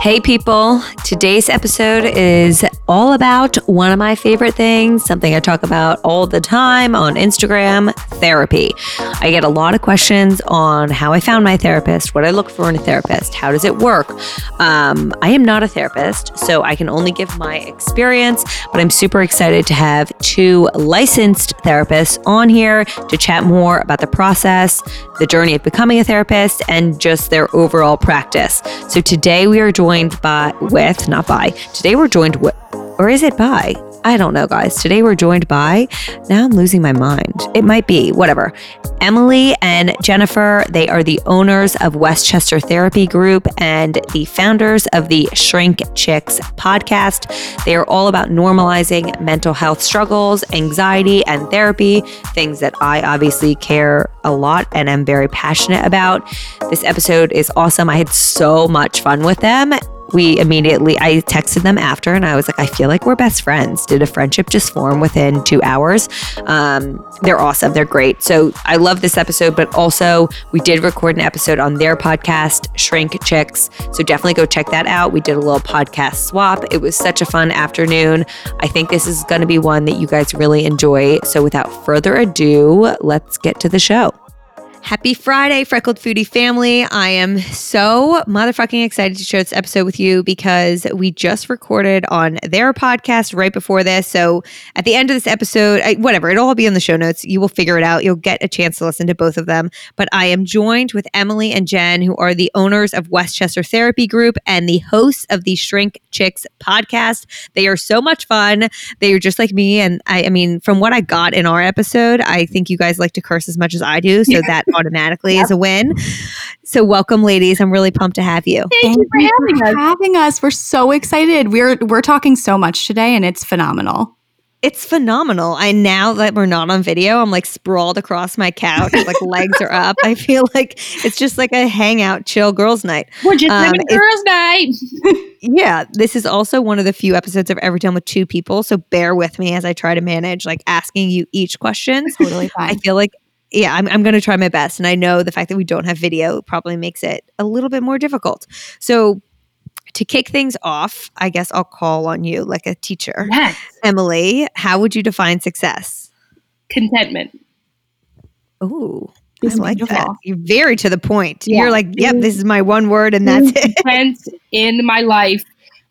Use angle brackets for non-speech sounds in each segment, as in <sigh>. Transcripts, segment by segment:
Hey, people. Today's episode is all about one of my favorite things, something I talk about all the time on Instagram therapy. I get a lot of questions on how I found my therapist, what I look for in a therapist, how does it work. Um, I am not a therapist, so I can only give my experience, but I'm super excited to have two licensed therapists on here to chat more about the process, the journey of becoming a therapist, and just their overall practice. So today we are joined by, with, not by, today we're joined with, or is it by? I don't know, guys. Today we're joined by, now I'm losing my mind. It might be, whatever. Emily and Jennifer, they are the owners of West Chester Therapy Group and the founders of the Shrink Chicks podcast. They are all about normalizing mental health struggles, anxiety, and therapy, things that I obviously care a lot and am very passionate about. This episode is awesome. I had so much fun with them we immediately i texted them after and i was like i feel like we're best friends. Did a friendship just form within two hours? Um, they're awesome. They're great. So i love this episode but also we did record an episode on their podcast shrink chicks. So definitely go check that out. We did a little podcast swap. It was such a fun afternoon. I think this is going to be one that you guys really enjoy. So without further ado let's get to the show Happy Friday, Freckled Foodie family. I am so motherfucking excited to share this episode with you because we just recorded on their podcast right before this. So at the end of this episode, I, whatever, it'll all be in the show notes. You will figure it out. You'll get a chance to listen to both of them. But I am joined with Emily and Jen, who are the owners of West Chester Therapy Group and the hosts of the Shrink Chicks podcast. They are so much fun. They are just like me. And I, I mean, from what I got in our episode, I think you guys like to curse as much as I do. So that <laughs> automatically yep. is a win. So welcome, ladies. I'm really pumped to have you. Thank, Thank you for having us. Having us. We're so excited. We're we're talking so much today, and it's phenomenal. It's phenomenal. I now that we're not on video, I'm like sprawled across my couch, like legs are up. I feel like it's just like a hangout, chill girls' night. We're just um, having girls' night. <laughs> yeah, this is also one of the few episodes I've ever done with two people. So bear with me as I try to manage like asking you each question. Totally fine. I feel like yeah, I'm, I'm going to try my best. And I know the fact that we don't have video probably makes it a little bit more difficult. So, to kick things off, I guess I'll call on you like a teacher. Yes. Emily, how would you define success? Contentment. Ooh, I like beautiful. that. You're very to the point. Yeah. You're like, yep, this is my one word and that's it. <laughs> in my life,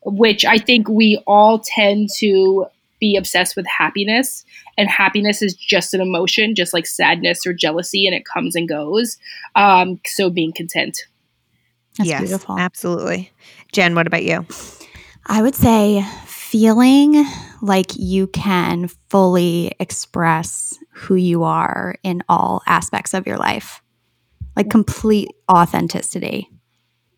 which I think we all tend to be obsessed with happiness and happiness is just an emotion just like sadness or jealousy and it comes and goes. Um, so being content. That's yes beautiful. absolutely. Jen what about you? I would say feeling like you can fully express who you are in all aspects of your life. Like complete authenticity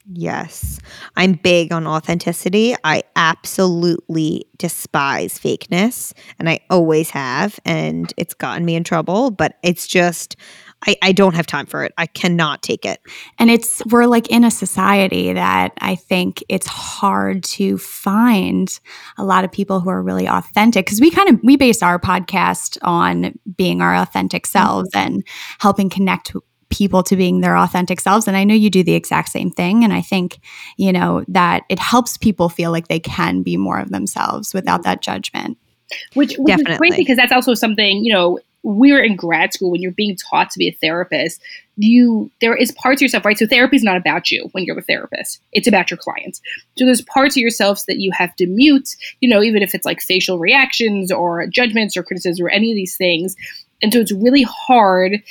Yes. I'm big on authenticity. I absolutely despise fakeness, and I always have, and it's gotten me in trouble, but it's just. I, I don't have time for it. I cannot take it. And it's, we're like in a society that I think it's hard to find a lot of people who are really authentic because we kind of, we base our podcast on being our authentic selves mm-hmm. and helping connect people to being their authentic selves. And I know you do the exact same thing. And I think, you know, that it helps people feel like they can be more of themselves without that judgment. Which, which Definitely. is great because that's also something, you know, we're in grad school when you're being taught to be a therapist you there is parts of yourself right so therapy is not about you when you're a therapist it's about your clients so there's parts of yourself that you have to mute you know even if it's like facial reactions or judgments or criticism or any of these things and so it's really hard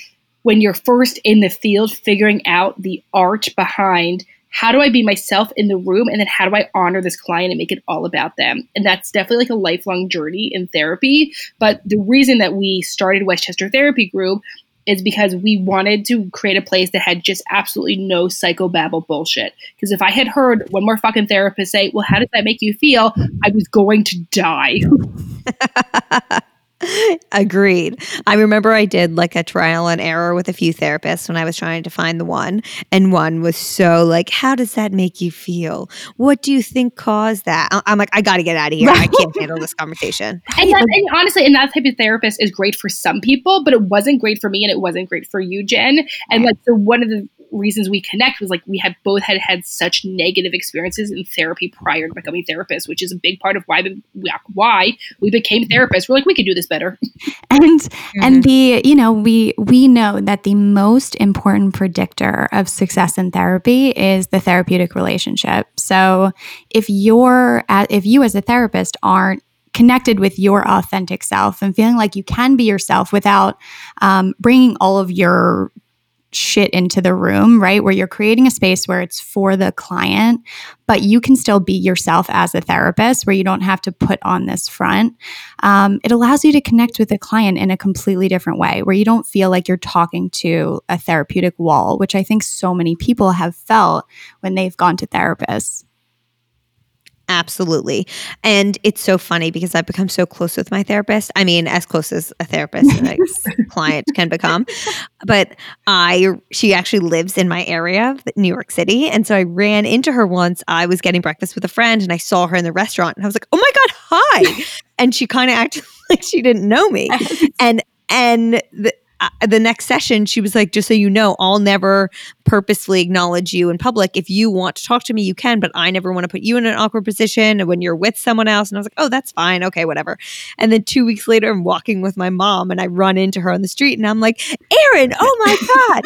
when you're first in the field figuring out the art behind how do I be myself in the room and then how do I honor this client and make it all about them? And that's definitely like a lifelong journey in therapy. But the reason that we started West Chester Therapy Group is because we wanted to create a place that had just absolutely no psychobabble bullshit. Because if I had heard one more fucking therapist say, Well, how does that make you feel? I was going to die. <laughs> <laughs> Agreed. I remember I did like a trial and error with a few therapists when I was trying to find the one. And one was so like, How does that make you feel? What do you think caused that? I'm like, I got to get out of here. I can't handle this conversation. <laughs> And, that, and, honestly, and that type of therapist is great for some people, but it wasn't great for me and it wasn't great for you, Jen. And like, so one of the reasons we connect was like we had both had had such negative experiences in therapy prior to becoming therapists, which is a big part of why why we became therapists. We're like we could do this better. <laughs> And mm-hmm. and the you know we we know that the most important predictor of success in therapy is the therapeutic relationship. So if you're at, if you as a therapist aren't connected with your authentic self and feeling like you can be yourself without um, bringing all of your shit into the room, right? Where you're creating a space where it's for the client, but you can still be yourself as a therapist, where you don't have to put on this front. Um, it allows you to connect with the client in a completely different way, where you don't feel like you're talking to a therapeutic wall, which I think so many people have felt when they've gone to therapists. Absolutely. And it's so funny because I've become so close with my therapist. I mean, as close as a therapist and a <laughs> client can become. But I she actually lives in my area, of New York City. And so I ran into her once. I was getting breakfast with a friend and I saw her in the restaurant and I was like, "Oh my god, hi." <laughs> and she kind of acted <laughs> like she didn't know me. And and the, uh, the next session, she was like, just so you know, I'll never purposefully acknowledge you in public. If you want to talk to me, you can, but I never want to put you in an awkward position when you're with someone else. And I was like, oh, that's fine. Okay, whatever. And then two weeks later, I'm walking with my mom and I run into her on the street and I'm like, Erin, oh my <laughs> God.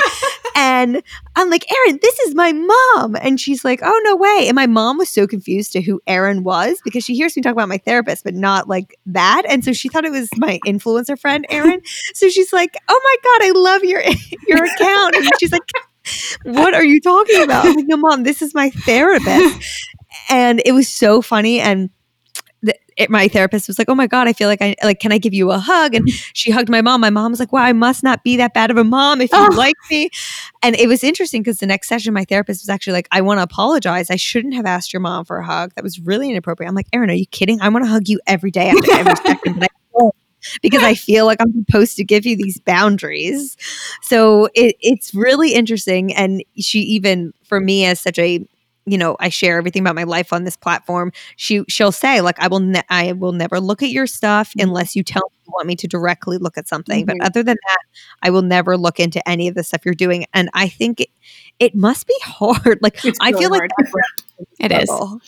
and I'm like, Erin, this is my mom. And she's like, oh, no way. And my mom was so confused to who Erin was because she hears me talk about my therapist, but not like that. And so she thought it was my influencer friend, Erin. so she's like, oh Oh my God, I love your, <laughs> your account. And she's like, what are you talking about? I'm like, no, mom, this is my therapist. and it was so funny. And the, it, my therapist was like, "Oh my god, I feel like I like. Can I give you a hug?" And she hugged my mom. My mom was like, "Wow, I must not be that bad of a mom if you oh. like me." And it was interesting because the next session, my therapist was actually like, "I want to apologize. I shouldn't have asked your mom for a hug. That was really inappropriate." I'm like, "Erin, are you kidding? I want to hug you every day after every <laughs> second, but I because I feel like I'm supposed to give you these boundaries. So it, it's really interesting. And she even, for me, as such a you know I share everything about my life on this platform. She she'll say like I will ne- I will never look at your stuff mm-hmm. unless you tell me you want me to directly look at something. Mm-hmm. But other than that, I will never look into any of the stuff you're doing. And I think it, it must be hard. <laughs> Like it's I feel hard. like it is. Well,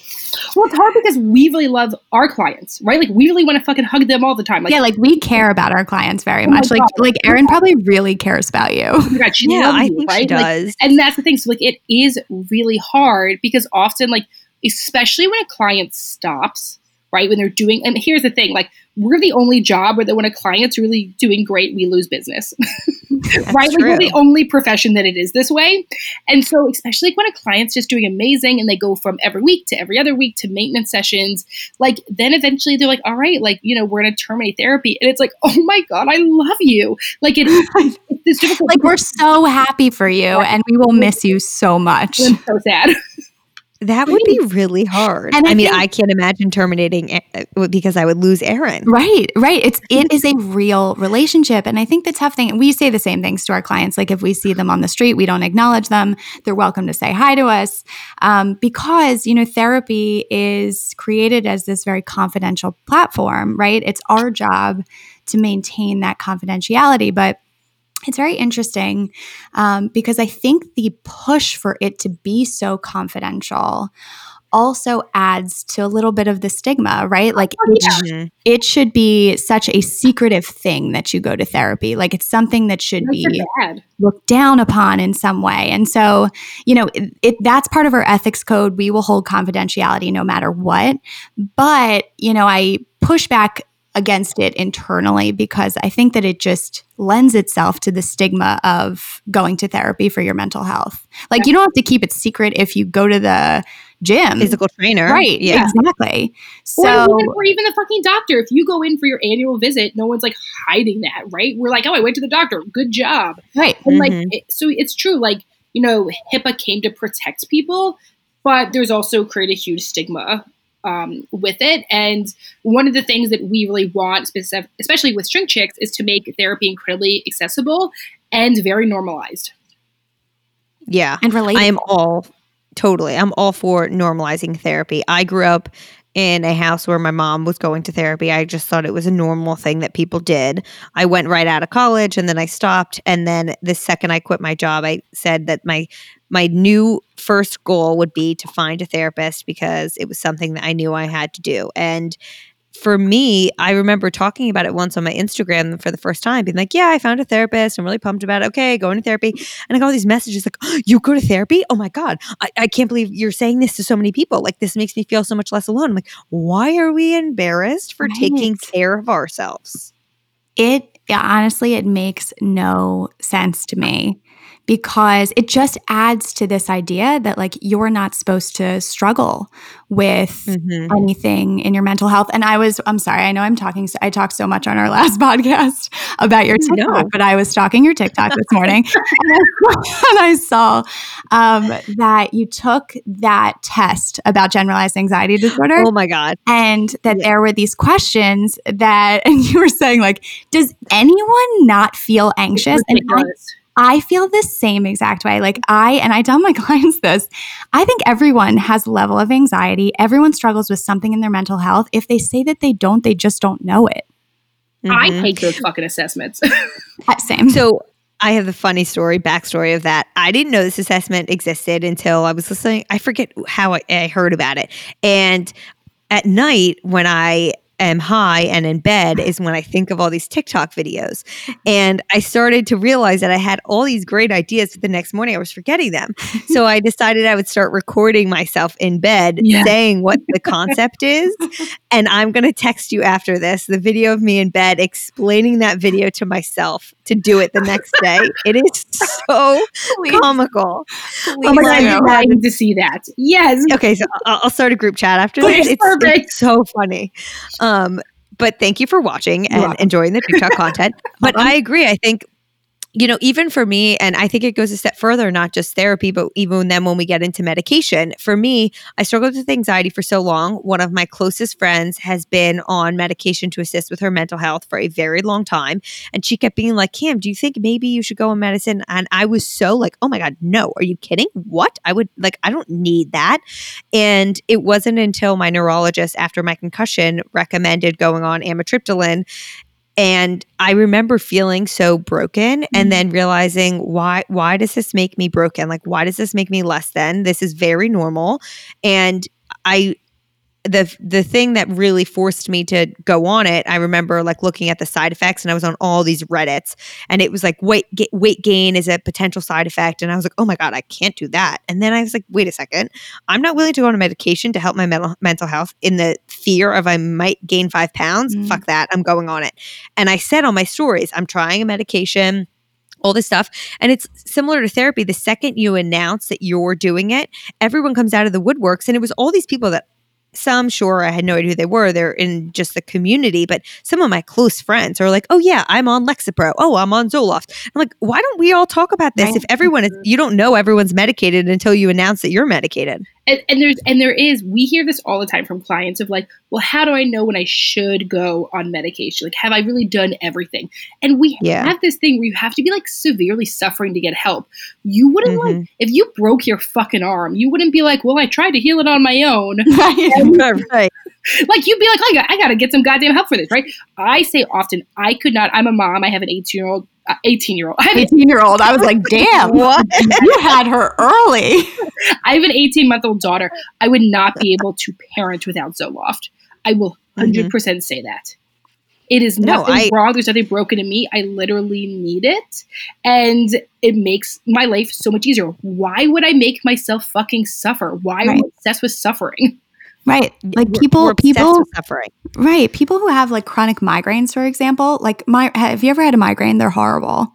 it's hard because we really love our clients, right? Like we really want to fucking hug them all the time. Like, yeah, like we care about our clients very oh much. Like, like Erin probably really cares about you. Oh God, yeah, I you, think right? she does. Like, and that's the thing. So like, it is really hard because often, like, especially when a client stops, right? When they're doing, and here's the thing, like we're the only job where that when a client's really doing great, we lose business, <laughs> right? Like we're the only profession that it is this way. And so, especially like when a client's just doing amazing and they go from every week to every other week to maintenance sessions, like then eventually they're like, all right, like, you know, we're going to terminate therapy. And it's like, oh my God, I love you. Like it, it's difficult. <laughs> Like we're so happy for you and we will miss you so much. I'm so sad. That would be really hard. And I, I mean, think, I can't imagine terminating because I would lose Erin. Right, right. It's <laughs> it is a real relationship, and I think the tough thing. We say the same things to our clients. Like if we see them on the street, we don't acknowledge them. They're welcome to say hi to us, um, because you know therapy is created as this very confidential platform. Right. It's our job to maintain that confidentiality, but it's very interesting um, because I think the push for it to be so confidential also adds to a little bit of the stigma, right? Like it, yeah. it, should be such a secretive thing that you go to therapy. Like it's something that should that's be looked down upon in some way. And so, you know, it, it, that's part of our ethics code. We will hold confidentiality no matter what. But, you know, I push back against it internally because I think that it just lends itself to the stigma of going to therapy for your mental health. Like yeah. you don't have to keep it secret if you go to the gym. Physical trainer. Right. Yeah. Exactly. So or even, or even the fucking doctor. If you go in for your annual visit, no one's like hiding that, right? We're like, oh, I went to the doctor. Good job. Right. And mm-hmm. like it, so it's true. Like, you know, HIPAA came to protect people, but there's also created a huge stigma um, with it. And one of the things that we really want, specific, especially with Shrink Chicks, is to make therapy incredibly accessible and very normalized. Yeah. And relatable. I am all totally. I'm all for normalizing therapy. I grew up in a house where my mom was going to therapy. I just thought it was a normal thing that people did. I went right out of college and then I stopped and then the second I quit my job I said that my my new first goal would be to find a therapist because it was something that I knew I had to do. And for me, I remember talking about it once on my Instagram for the first time, being like, Yeah, I found a therapist. I'm really pumped about it. Okay, going to therapy. And I got all these messages like, oh, You go to therapy? Oh my God. I, I can't believe you're saying this to so many people. Like, this makes me feel so much less alone. I'm like, Why are we embarrassed for right. taking care of ourselves? It honestly, it makes no sense to me because it just adds to this idea that like you're not supposed to struggle with mm-hmm. anything in your mental health. And I was, I'm sorry, I know I'm talking, I talked so much on our <laughs> last podcast about your TikTok, no. but I was stalking your TikTok this morning <laughs> <laughs> and I saw um, that you took that test about generalized anxiety disorder. Oh my God. And that yeah. there were these questions that, and you were saying, like, does anyone not feel anxious? And I, I feel the same exact way. Like I, and I tell my <laughs> clients this, I think everyone has a level of anxiety. Everyone struggles with something in their mental health. If they say that they don't, they just don't know it. Mm-hmm. I hate those fucking assessments. <laughs> Uh, same. So I have the funny story, backstory of that. I didn't know this assessment existed until I was listening. I forget how I, I heard about it. And at night when I am high and in bed is when I think of all these TikTok videos. And I started to realize that I had all these great ideas, but the next morning I was forgetting them. <laughs> so I decided I would start recording myself in bed yeah. saying what the <laughs> concept is. And I'm going to text you after this the video of me in bed explaining that video to myself to do it the next day. it is so Please. comical. Please. Oh my God, I'm dying to see that. Yes. Okay, so I'll, start a group chat after Please, this. It's, it's, so funny. Um, Um, but thank you for watching and enjoying the TikTok content. <laughs> But I agree. I think you know, even for me, and I think it goes a step further, not just therapy, but even then when we get into medication. For me, I struggled with anxiety for so long. One of my closest friends has been on medication to assist with her mental health for a very long time. And she kept being like, Cam, do you think maybe you should go on medicine? And I was so like, oh my God, no, are you kidding? What? I would like, I don't need that. And it wasn't until my neurologist, after my concussion, recommended going on amitriptyline and i remember feeling so broken and mm-hmm. then realizing why why does this make me broken? Like why does this make me less than? This is very normal. And i the the thing that really forced me to go on it i remember like looking at the side effects and i was on all these reddits and it was like weight ga- weight gain is a potential side effect and i was like oh my god i can't do that and then i was like wait a second i'm not willing to go on a medication to help my mental, mental health in the fear of i might gain five pounds mm. fuck that i'm going on it and i said on my stories i'm trying a medication all this stuff. And it's similar to therapy. The second you announce that you're doing it, everyone comes out of the woodworks. And it was all these people that some sure i had no idea who they were. They're in just the community but some of my close friends are like oh yeah i'm on lexapro. Oh i'm on zoloft. I'm like why don't we all talk about this if everyone is you don't know everyone's medicated until you announce that you're medicated and, and, there's and there is we hear this all the time from clients of like well how do i know when i should go on medication like have i really done everything and we yeah. have this thing where you have to be like severely suffering to get help you wouldn't mm-hmm. like if you broke your fucking arm you wouldn't be like well i tried to heal it on my own <laughs> right, right. Like you'd be like I got, I got to get some goddamn help for this right i say often i could not i'm a mom i have an 18 year old 18 year old. 18 year old. I was like, damn, <laughs> what? you had her early. <laughs> I have an 18 month old daughter. I would not be able to parent without Zoloft. I will 100% mm-hmm. percent say that. It is nothing no, I, wrong. There's nothing broken in me. I literally need it. And it makes my life so much easier. Why would I make myself fucking suffer? Why right. am I obsessed with suffering? Right. Like we're, people we're people suffering. Right. People who have like chronic migraines, for example, like my have you ever had a migraine? They're horrible.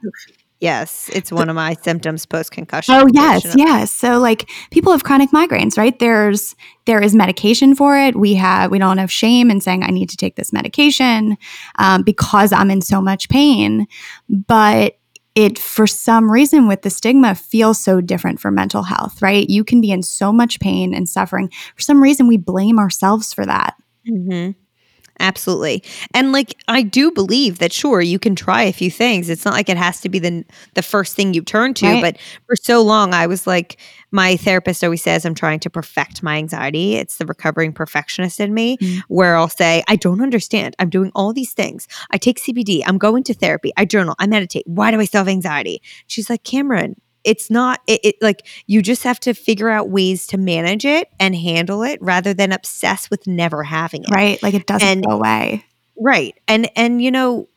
Yes, it's one of my symptoms post concussion. Oh yes, yes. So like people have chronic migraines, right? There's there is medication for it. We have we don't have shame in saying I need to take this medication um, because I'm in so much pain. But it for some reason with the stigma feels so different for mental health, right? You can be in so much pain and suffering. For some reason, we blame ourselves for that. Mm-hmm. Absolutely. And like I do believe that sure you can try a few things. It's not like it has to be the the first thing you turn to, right. but for so long I was like my therapist always says I'm trying to perfect my anxiety. It's the recovering perfectionist in me mm. where I'll say I don't understand. I'm doing all these things. I take CBD, I'm going to therapy, I journal, I meditate. Why do I still have anxiety? She's like, "Cameron, it's not it, it, like you just have to figure out ways to manage it and handle it rather than obsess with never having it. Right like it doesn't and, go away. Right and and you know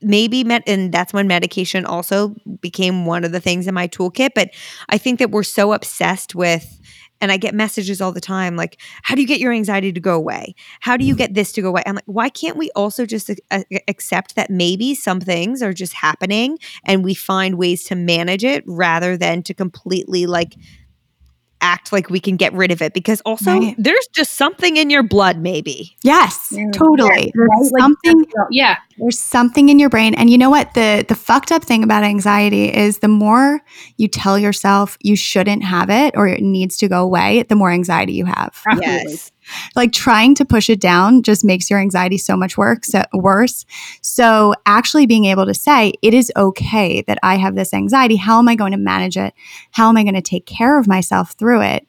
maybe met and that's when medication also became one of the things in my toolkit but i think that we're so obsessed with and I get messages all the time like, how do you get your anxiety to go away? How do you get this to go away? I'm like, why can't we also just uh, accept that maybe some things are just happening and we find ways to manage it rather than to completely like act like we can get rid of it because also right. there's just something in your blood maybe. Yes yeah. totally. yeah. there's something like, yeah. there's something in your brain. And you know what? The the fucked up thing about anxiety is the more you tell yourself you shouldn't have it or it needs to go away the more anxiety you have. Yes like trying to push it down just makes your anxiety so much so, worse. So actually being able to say, it is okay that I have this anxiety. How am I going to manage it? How am I going to take care of myself through it?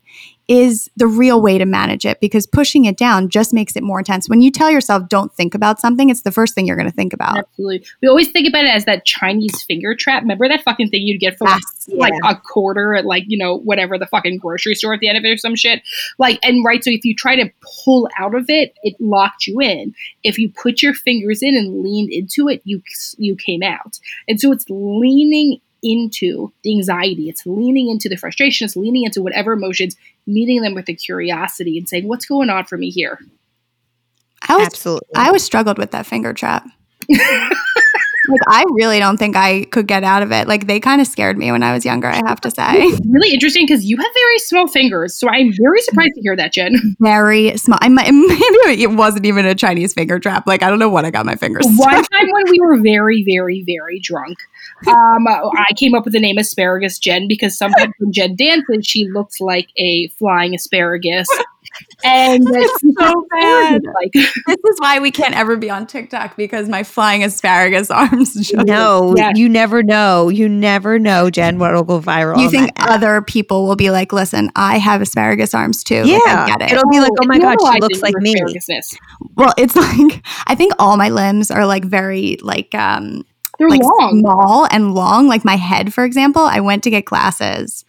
Is the real way to manage it because pushing it down just makes it more intense. When you tell yourself don't think about something, it's the first thing you're going to think about. Absolutely. We always think about it as that Chinese finger trap. Remember that fucking thing you'd get for like, yeah. a quarter at like, you know, whatever the fucking grocery store at the end of it or some shit. Like, and right. So if you try to pull out of it, it locked you in. If you put your fingers in and leaned into it, you, you came out. And so it's leaning into the anxiety, it's leaning into the frustration, it's leaning into whatever emotions, meeting them with the curiosity and saying, What's going on for me here? I was, Absolutely. I always struggled with that finger trap. <laughs> like I really don't think I could get out of it. Like they kind of scared me when I was younger, I have to say. really interesting because you have very small fingers. So I'm very surprised to hear that, Jen. <laughs> Very small. I might, <laughs> maybe it wasn't even a Chinese finger trap. Like I don't know what I got my fingers. One time when we were very, very, very drunk, um, I came up with the name Asparagus Jen because sometimes when Jen dances, she looks like a flying asparagus. And <laughs> it's so bad. Like, <laughs> this is why we can't ever be on TikTok because my flying asparagus <laughs> arms. Just, no, yes. you never know. You never know, Jen, what will go viral. You think other people will be like, "Listen, I have asparagus arms too." Yeah, like, it. It'll be like, "Oh my god, she looks like me." Well, it's like I think all my limbs are like very like um they're like long. small and long. Like my head, for example, I went to get glasses,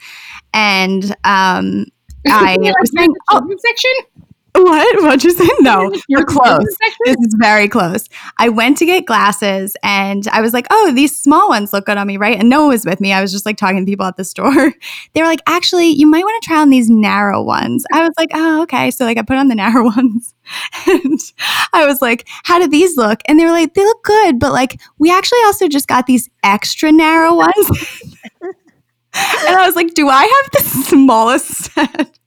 and um, I <laughs> was saying, oh, section. What? What'd you say? No, you're close. This is very close. I went to get glasses and I was like, oh, these small ones look good on me, right? And no one was with me. I was just like talking to people at the store. <laughs> They were like, actually, you might want to try on these narrow ones. I was like, oh, okay. So like I put on the <laughs> narrow ones and I was like, how do these look? And they were like, they look good, but like we actually also just got these extra narrow ones. <laughs> and I was like, do I have the smallest set?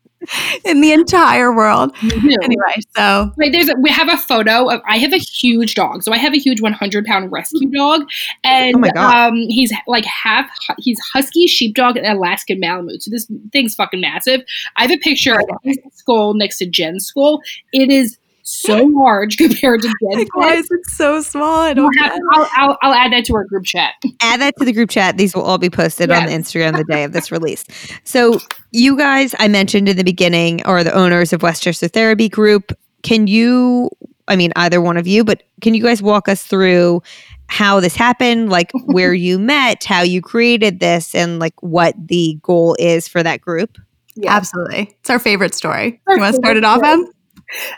in the entire world. Anyway, so Wait, there's a, we have a photo of I have a huge dog, so I have a huge 100 pound rescue dog, and oh um, he's like half he's husky, sheepdog, and Alaskan Malamute. So this thing's fucking massive. I have a picture of his skull next to Jen's skull. It is so large <laughs> compared to Jen's. Why is it so small? I don't have, I'll, I'll, I'll, add that to our group chat. Add that to the group chat. These will all be posted yes. on the Instagram the day of this <laughs> release. So, you guys, I mentioned in the beginning, are the owners of West Chester Therapy Group. Can you, I mean, either one of you, but can you guys walk us through how this happened, like <laughs> where you met, how you created this, and like what the goal is for that group? Yeah. Absolutely. It's our favorite story. Our you want to start it off, Em?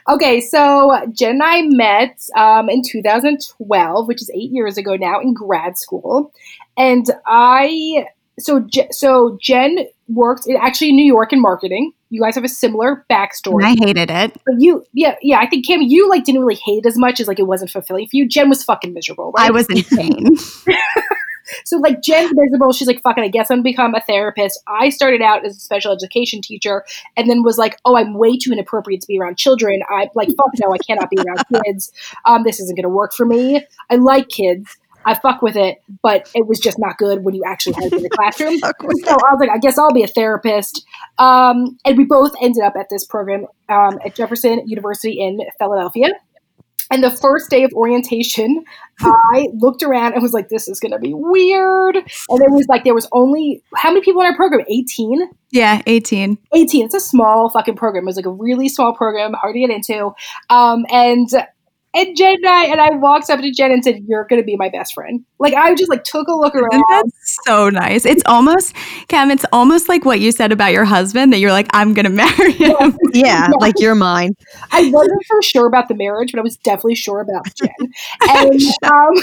Okay, so Jen and I met um, in 2012, which is eight years ago now, in grad school, and I so so Jen worked in actually in New York in marketing. You guys have a similar backstory. I hated it, but you, yeah, yeah. I think Kim, you like didn't really hate it as much as like it wasn't fulfilling for you. Jen was fucking miserable. Right? I was insane. <laughs> So like Jen's miserable. She's like, fucking, I guess I'm gonna become a therapist. I started out as a special education teacher and then was like, oh, I'm way too inappropriate to be around children. I like, fuck no, I cannot be around <laughs> kids. Um, this isn't gonna work for me. I like kids. I fuck with it, but it was just not good when you actually had it in the classroom. <laughs> so I was like, I guess I'll be a therapist. Um, and we both ended up at this program um, at Jefferson University in Philadelphia. And the first day of orientation, I looked around and was like, this is going to be weird. And it was like, there was only, how many people in our program? 18? Yeah, 18. 18. It's a small fucking program. It was like a really small program, hard to get into. Um, and and Jen and I, and I walked up to Jen and said, "You're going to be my best friend." Like I just like took a look around. That's so nice. It's almost, Cam. It's almost like what you said about your husband that you're like, "I'm going <laughs> to marry him." Yeah, yeah, like you're mine. I wasn't for sure about the marriage, but I was definitely sure about Jen. <laughs> And um,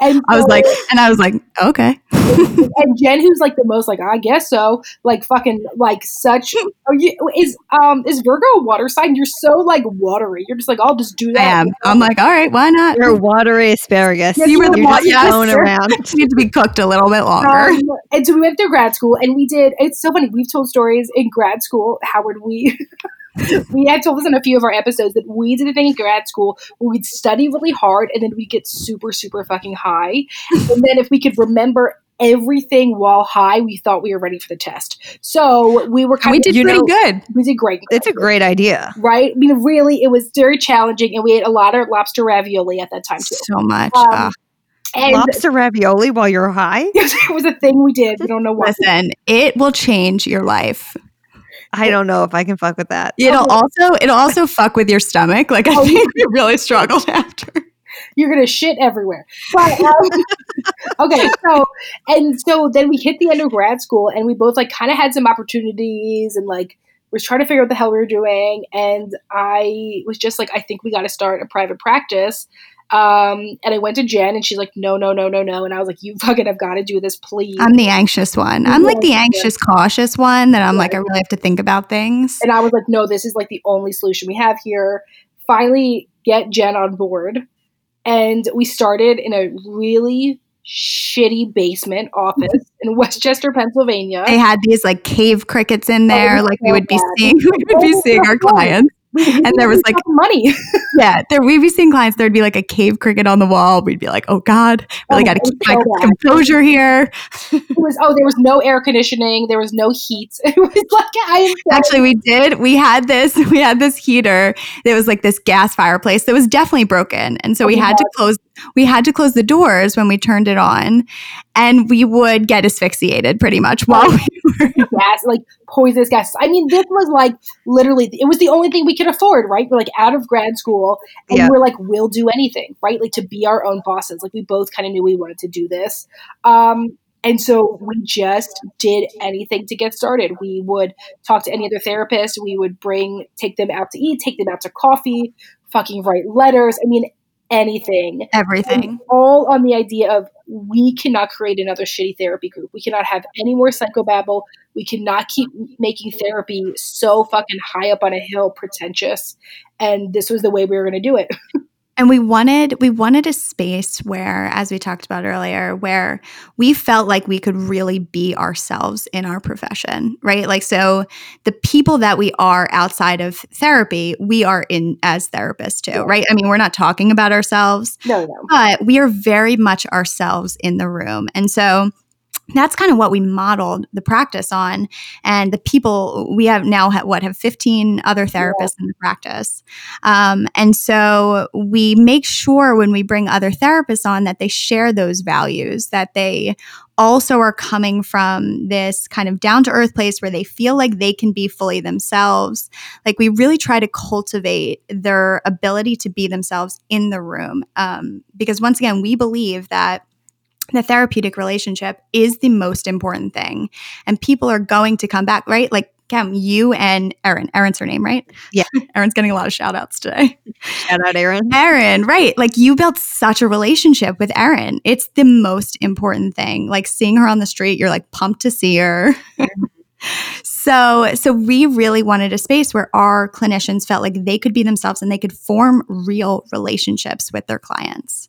and I was like, and I was like, okay. <laughs> and Jen, who's like the most like, I guess so, like fucking like such. <laughs> Are you is um is Virgo a water sign? You're so like watery. You're just like, I'll just do that. I am. I'm like, all right, why not? You're watery asparagus. you were the You're yes, going around. <laughs> you need to be cooked a little bit longer. Um, and so we went through grad school, and we did. It's so funny. We've told stories in grad school. Howard, we <laughs> we had told us in a few of our episodes that we did a thing in grad school where we'd study really hard and then we'd get super, super fucking high. <laughs> and then if we could remember everything while high, we thought we were ready for the test. So we were kind we of did pretty know, good. We did great. It's a great idea, right? I mean, really, it was very challenging, and we ate a lot of lobster ravioli at that time too. So much. Um, uh. And lobster ravioli while you're high? <laughs> it was a thing we did. We don't know what. Listen, it will change your life. I don't know if I can fuck with that. It'll also it'll also fuck with your stomach. Like I oh, think we really struggled <laughs> after. You're gonna shit everywhere. But um, <laughs> okay, so and so then we hit the end of grad school, and we both like kind of had some opportunities, and like was trying to figure out what the hell we were doing. And I was just like, I think we got to start a private practice. Um, and I went to Jen and she's like, no, no, no, no, no. And I was like, you fucking have got to do this, please. I'm the anxious one. I'm like the anxious, cautious one that I'm like, I really have to think about things. And I was like, no, this is like the only solution we have here. Finally, get Jen on board. And we started in a really shitty basement office in West Chester, Pennsylvania. They had these like cave crickets in there, oh, like <laughs> we would be seeing we would be seeing our clients <laughs> and there was like <laughs> money. yeah, there we'd be seeing clients. There'd be like a cave cricket on the wall. We'd be like, "Oh God, oh, really oh, got to keep my composure here." it was oh, there was no air conditioning. There was no heat. <laughs> It was like I actually we did. We had this. We had this heater. There was like this gas fireplace that was definitely broken, and so oh, we had God. to close. We had to close the doors when we turned it on, and we would get asphyxiated pretty much while we <laughs> were gas, like poisonous gas. I mean, this was like literally, it was the only thing we could afford, right? We're like out of grad school, and yeah. we're like, we'll do anything, right? Like to be our own bosses. Like we both kind of knew we wanted to do this. Um, and so we just did anything to get started. We would talk to any other therapist. We would bring, take them out to eat, take them out to coffee, fucking write letters. I mean, anything. Everything. all on the idea of we cannot create another shitty therapy group. We cannot have any more psychobabble. We cannot keep making therapy so fucking high up on a hill, pretentious. And this was the way we were going to do it. <laughs> and we wanted we wanted a space where as we talked about earlier where we felt like we could really be ourselves in our profession right? Like so the people that we are outside of therapy we are in as therapists too right? I mean we're not talking about ourselves no, no. but we are very much ourselves in the room. And so that's kind of what we modeled the practice on and the people we have now have, what have 15 other therapists yeah. in the practice um, and so we make sure when we bring other therapists on that they share those values that they also are coming from this kind of down to earth place where they feel like they can be fully themselves like we really try to cultivate their ability to be themselves in the room um, because once again we believe that the therapeutic relationship is the most important thing. And people are going to come back, right? Like Cam, you and Erin. Erin's her name, right? Yeah. <laughs> Erin's getting a lot of shout outs today. Shout out, Erin. <laughs> Erin, right. Like you built such a relationship with Erin. It's the most important thing. Like seeing her on the street, you're like pumped to see her. Mm-hmm. <laughs> so so we really wanted a space where our clinicians felt like they could be themselves and they could form real relationships with their clients.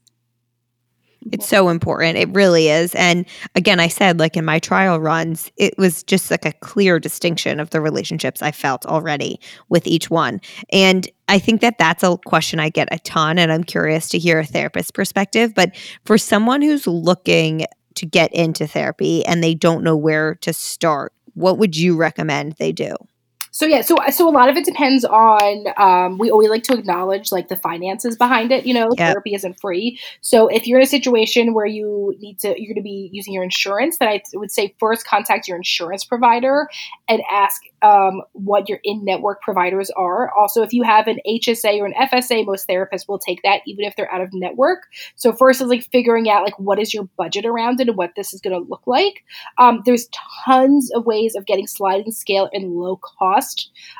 It's so important. It really is. And again, I said, like in my trial runs, it was just like a clear distinction of the relationships I felt already with each one. And I think that that's a question I get a ton. And I'm curious to hear a therapist perspective. But for someone who's looking to get into therapy and they don't know where to start, what would you recommend they do? So yeah, so so a lot of it depends on. Um, we always like to acknowledge like the finances behind it. You know, yep. therapy isn't free. So if you're in a situation where you need to, you're going to be using your insurance, then I would say first contact your insurance provider and ask um, what your in-network providers are. Also, if you have an HSA or an FSA, most therapists will take that even if they're out of network. So first is like figuring out like what is your budget around it and what this is going to look like. Um, there's tons of ways of getting sliding scale and low cost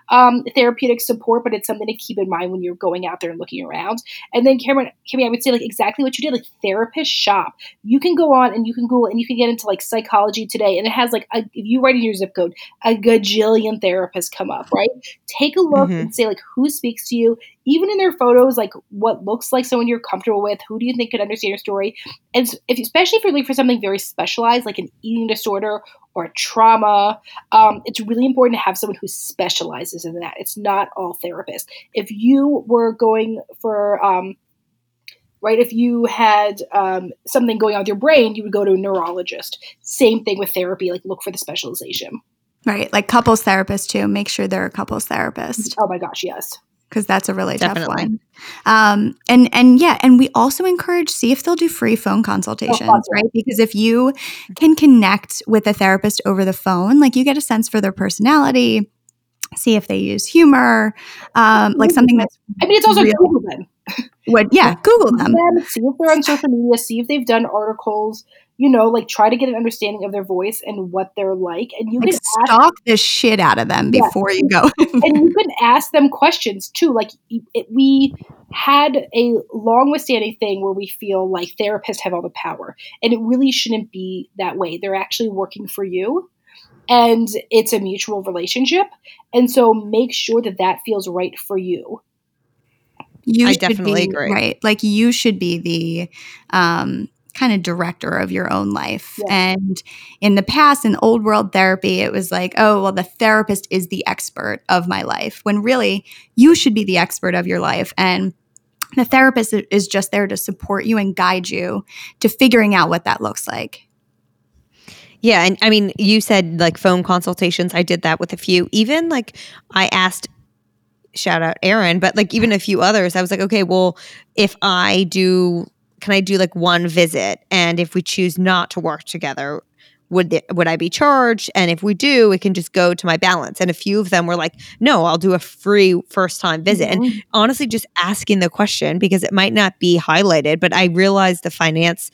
um, therapeutic support, but it's something to keep in mind when you're going out there and looking around. And then Cameron, Cameron, I would say like exactly what you did, like therapist shop. You can go on and you can Google and you can get into like psychology today, and it has like a, if you write in your zip code, a gajillion therapists come up, right? Take a look mm-hmm. and say like who speaks to you, even in their photos, like what looks like someone you're comfortable with. Who do you think could understand your story? And if, especially if you're looking for something very specialized, like an eating disorder or trauma, um, it's really important to have someone who specializes in that. It's not all therapists. If you were going for um, right? If you had um, something going on with your brain, you would go to a neurologist. Same thing with therapy, like look for the specialization. Right. Like couples therapist too. Make sure they're a couples therapist. Oh my gosh, yes. Because that's a really Definitely. tough one. Um, and and yeah, and we also encourage see if they'll do free phone consultations, oh, right? Because if you can connect with a therapist over the phone, like you get a sense for their personality, see if they use humor, um, like something that's. I mean, it's also real. Google them. What? Yeah, Google them. See if they're on social media. See if they've done articles you know, like try to get an understanding of their voice and what they're like. And you like can stalk ask, the shit out of them before yeah. you go. <laughs> and you can ask them questions too. Like it, we had a long withstanding thing where we feel like therapists have all the power, and it really shouldn't be that way. They're actually working for you. And it's a mutual relationship. And so make sure that that feels right for you. You I definitely be, agree. Right. Like you should be the um kind of director of your own life. Yeah. And in the past, in old world therapy, it was like, oh, well, the therapist is the expert of my life, when really you should be the expert of your life. And the therapist is just there to support you and guide you to figuring out what that looks like. Yeah. And I mean, you said like phone consultations. I did that with a few. Even like I asked shout out Erin, but like even a few others, I was like, okay, well, if I do can I do like one visit? And if we choose not to work together, would the, would I be charged? And if we do, it can just go to my balance. And a few of them were like, no, I'll do a free first time visit. Mm-hmm. And honestly, just asking the question because it might not be highlighted, but I realized the finance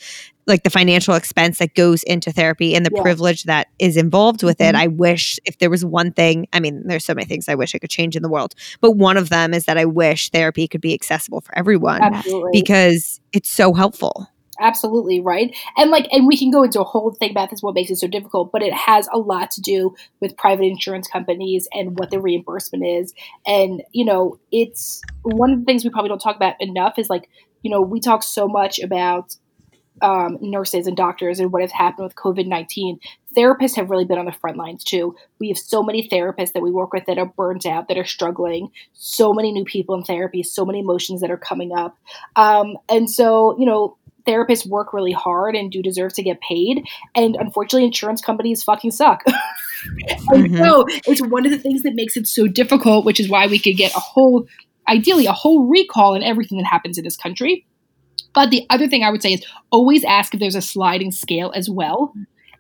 like the financial expense that goes into therapy and the yeah. privilege that is involved with mm-hmm. it. I wish if there was one thing, I mean, there's so many things I wish I could change in the world, but one of them is that I wish therapy could be accessible for everyone Absolutely. because it's so helpful. Absolutely, right? And like and we can go into a whole thing about this what makes it so difficult, but it has a lot to do with private insurance companies and what the reimbursement is. And, you know, it's one of the things we probably don't talk about enough is like, you know, we talk so much about um, nurses and doctors and what has happened with COVID 19, therapists have really been on the front lines too. We have so many therapists that we work with that are burnt out, that are struggling, so many new people in therapy, so many emotions that are coming up. Um, and so, you know, therapists work really hard and do deserve to get paid. And unfortunately, insurance companies fucking suck. <laughs> mm-hmm. so it's one of the things that makes it so difficult, which is why we could get a whole, ideally, a whole recall in everything that happens in this country. But the other thing I would say is always ask if there's a sliding scale as well.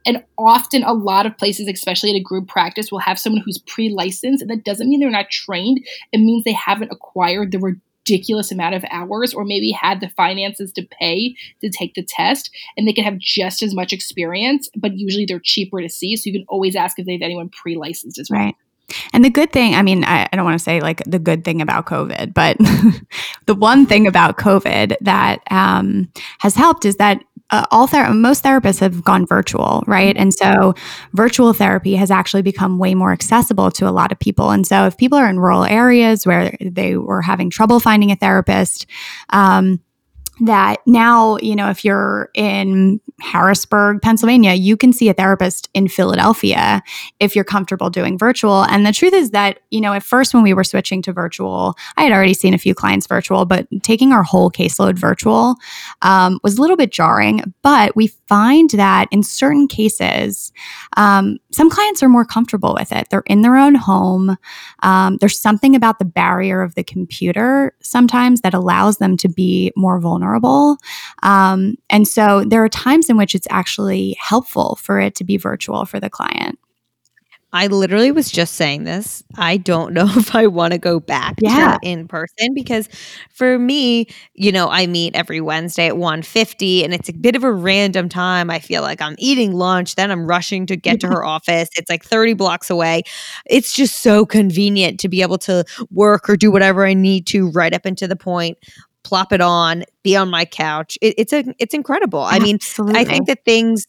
And often, a lot of places, especially at a group practice, will have someone who's pre licensed. And that doesn't mean they're not trained, it means they haven't acquired the ridiculous amount of hours or maybe had the finances to pay to take the test. And they can have just as much experience, but usually they're cheaper to see. So you can always ask if they have anyone pre licensed as well. Right. And the good thing, I mean, I, I don't want to say like the good thing about COVID, but <laughs> the one thing about COVID that um, has helped is that uh, all ther- most therapists have gone virtual, right? And so virtual therapy has actually become way more accessible to a lot of people. And so if people are in rural areas where they were having trouble finding a therapist, um, that now, you know, if you're in Harrisburg, Pennsylvania, you can see a therapist in Philadelphia if you're comfortable doing virtual. And the truth is that, you know, at first when we were switching to virtual, I had already seen a few clients virtual, but taking our whole caseload virtual um, was a little bit jarring. But we find that in certain cases, um, some clients are more comfortable with it. They're in their own home. Um, there's something about the barrier of the computer sometimes that allows them to be more vulnerable. Um, and so there are times in which it's actually helpful for it to be virtual for the client. I literally was just saying this. I don't know <laughs> if I want to go back yeah. to in person because for me, you know, I meet every Wednesday at 1:50 and it's a bit of a random time. I feel like I'm eating lunch, then I'm rushing to get to her office. It's like 30 blocks away. It's just so convenient to be able to work or do whatever I need to right up into the point plop it on, be on my couch. It, it's a it's incredible. I mean, I think that things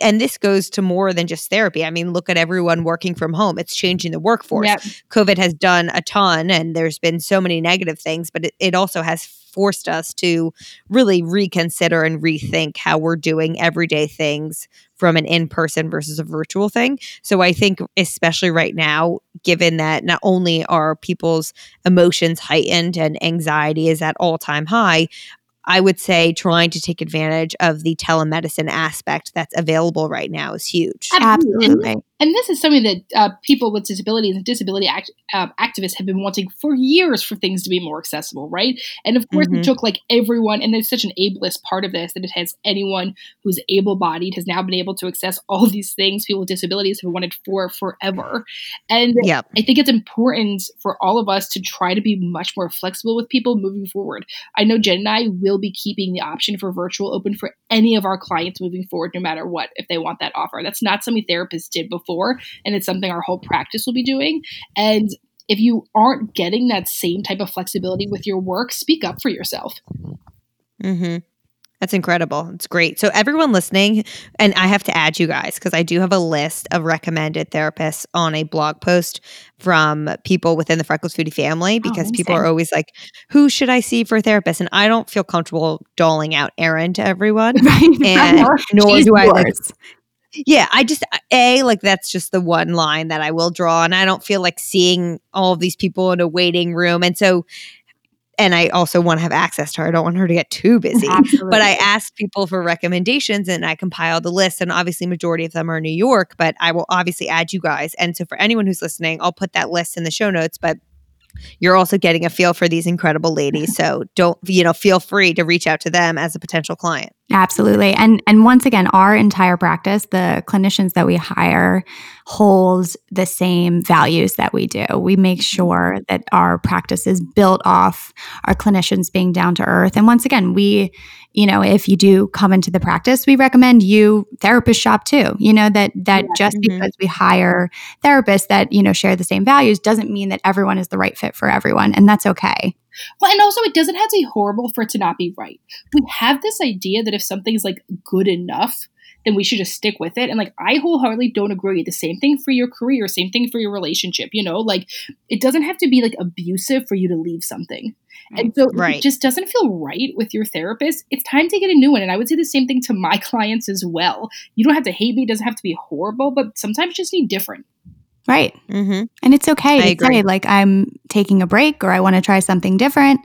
and this goes to more than just therapy. I mean, look at everyone working from home. It's changing the workforce. Yep. COVID has done a ton and there's been so many negative things, but it, it also has forced us to really reconsider and rethink how we're doing everyday things from an in person versus a virtual thing. So I think, especially right now, given that not only are people's emotions heightened and anxiety is at all time high, I would say trying to take advantage of the telemedicine aspect that's available right now is huge. Absolutely. And this is something that uh, people with disabilities and disability act, uh, activists have been wanting for years for things to be more accessible, right? And of course, mm-hmm. it took like everyone, and there's such an ableist part of this that it has anyone who's able bodied has now been able to access <laughs> all these things people with disabilities have wanted for forever. And yep. I think it's important for all of us to try to be much more flexible with people moving forward. I know Jen and I will be keeping the option for virtual open for any of our clients moving forward, no matter what, if they want that offer. That's not something therapists did before before, and it's something our whole practice will be doing. And if you aren't getting that same type of flexibility with your work, speak up for yourself. Mm-hmm. That's incredible. It's great. So, everyone listening, and I have to add you guys because I do have a list of recommended therapists on a blog post from people within the Freckled Foodie family oh, because oh, people are always like, who should I see for a therapist? And I don't feel comfortable doling out Erin to everyone. <laughs> Right. And <laughs> nor do I like, yeah, I just uh, a like that's just the one line that I will draw, and I don't feel like seeing all of these people in a waiting room, and so. And I also want to have access to her. I don't want her to get too busy. Absolutely. But I asked people for recommendations and I compiled the list. And obviously, majority of them are New York, but I will obviously add you guys. And so, for anyone who's listening, I'll put that list in the show notes. But you're also getting a feel for these incredible ladies. <laughs> So don't, you know, feel free to reach out to them as a potential client. Absolutely. And and once again, our entire practice, the clinicians that we hire holds the same values that we do. We make mm-hmm. sure that our practice is built off our clinicians being down to earth. And once again, we, you know, if you do come into the practice, we recommend you therapist shop too. You know, that that yeah. just mm-hmm. because we hire therapists that, you know, share the same values doesn't mean that everyone is the right fit for everyone. And that's okay. Well, and also it doesn't have to be horrible for it to not be right. We have this idea that if something's like good enough, then we should just stick with it. And like I wholeheartedly don't agree. The same thing for your career, same thing for your relationship, you know, like it doesn't have to be like abusive for you to leave something. And so right. it just doesn't feel right with your therapist. It's time to get a new one. And I would say the same thing to my <laughs> clients as well. You don't have to hate me, it doesn't have to be horrible, but sometimes you just need different. Right. Mm-hmm. And it's okay I to agree. say, like, I'm taking a break or I want to try something different.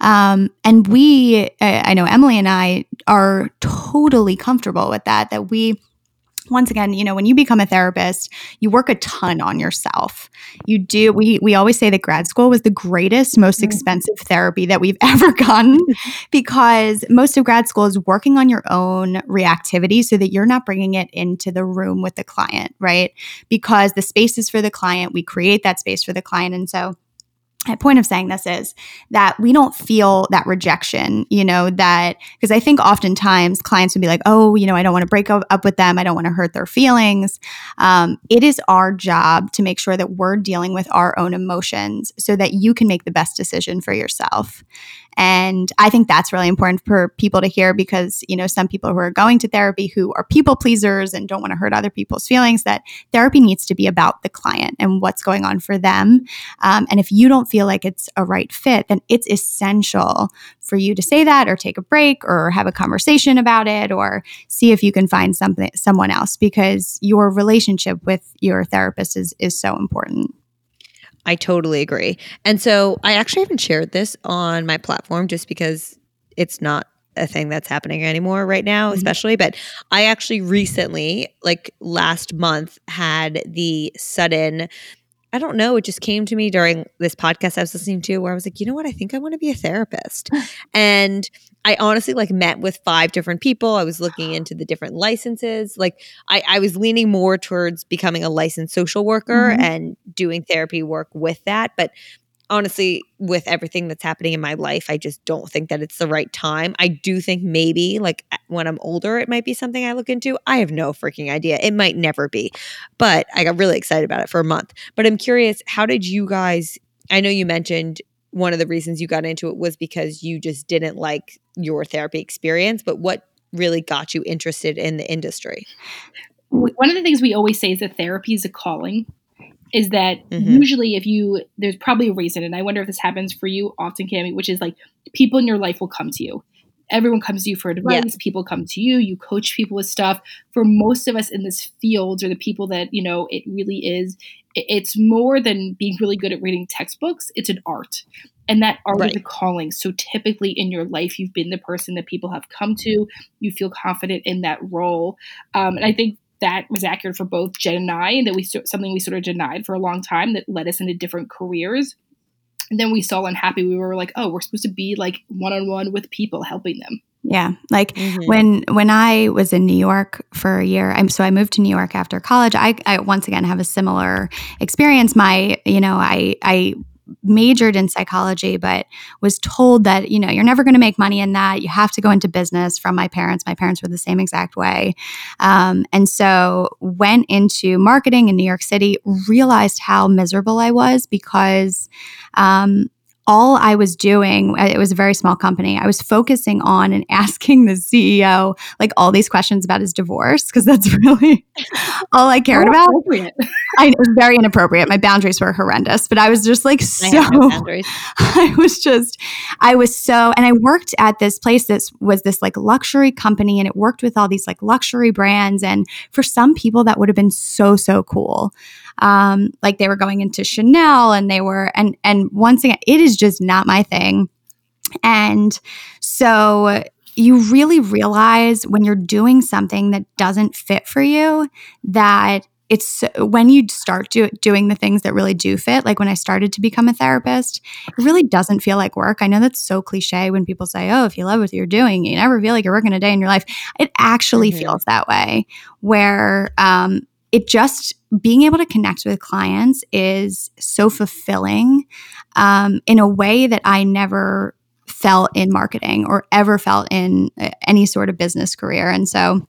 Um, and we, I know Emily and I are totally comfortable with that, that we once again, you know, when you become a therapist, you work a ton on yourself. You do. We we always say that grad school was the greatest, most mm. expensive therapy that we've <laughs> ever gotten <laughs> because most of grad school is working on your own reactivity so that you're not bringing it into the room with the client, right? Because the space is for the client. We create that space for the client, and so point of saying this is that we don't feel that rejection, you know, that because I think oftentimes clients would be like, oh, you know, I don't want to break up, with them. I don't want to hurt their feelings. Um, it is our job to make sure that we're dealing with our own emotions so that you can make the best decision for yourself. And I think that's really important for people to hear because, you know, some people who are going to therapy who are people pleasers and don't want to hurt other people's feelings, that therapy needs to be about the client and what's going on for them. Um, and if you don't feel like it's a right fit, then it's essential for you to say that or take a break or have a conversation about it or see if you can find something someone else because your relationship with your therapist is is so important. I totally agree. And so I actually haven't shared this on my platform just because it's not a thing that's happening anymore right now, mm-hmm. especially. But I actually recently, like last month, had the sudden I don't know. It just came to me during this podcast I was listening to where I was like, you know what? I think I want to be a therapist. <laughs> and I honestly like met with five different people. I was looking into the different licenses. Like I, I was leaning more towards becoming a licensed social worker mm-hmm. and doing therapy work with that. But honestly, with everything that's happening in my life, I just don't think that it's the right time. I do think maybe like when I'm older, it might be something I look into. I have no freaking idea. It might never be, but I got really excited about it for a month. But I'm curious, how did you guys? I know you mentioned one of the reasons you got into it was because you just didn't like your therapy experience, but what really got you interested in the industry? One of the things we always say is that therapy is a calling is that mm-hmm. usually if you there's probably a reason and i wonder if this happens for you often cami which is like people in your life will come to you everyone comes to you for advice yeah. people come to you you coach people with stuff for most of us in this field or the people that you know it really is it's more than being really good at reading textbooks it's an art and that art right. is a calling so typically in your life you've been the person that people have come to you feel confident in that role um, and i think that was accurate for both Jen and I, and that we something we sort of denied for a long time that led us into different careers. And then we saw unhappy. We were like, oh, we're supposed to be like one on one with people, helping them. Yeah, like mm-hmm. when when I was in New York for a year, I'm so I moved to New York after college. I, I once again have a similar experience. My, you know, I I majored in psychology, but was told that, you know, you're never going to make money in that. You have to go into business from my parents. My parents were the same exact way. Um, and so went into marketing in New York City, realized how miserable I was because um, all I was doing, uh, it was a very small company. I was focusing on and <laughs> asking the CEO like all these questions about his divorce because that's <laughs> really all I cared about. I, it was very inappropriate. My boundaries were horrendous, but I was just like so. <laughs> I, I was just, I was so, and I worked at this place that was this like luxury company, and it worked with all these like luxury brands. And for some people, that would have been so so cool um, like they were going into Chanel and they were and and once again it is just not my thing. And so you really realize when you're doing something that doesn't fit for you that it's when you start do, doing the things that really do fit like when i started to become a therapist it really doesn't feel like work i know that's so cliche when people say oh if you love what you're doing you never feel like you're working a day in your life it actually mm-hmm. feels that way where um, it just being able to connect with clients is so fulfilling um, in a way that I never felt in marketing or ever felt in uh, any sort of business career. And so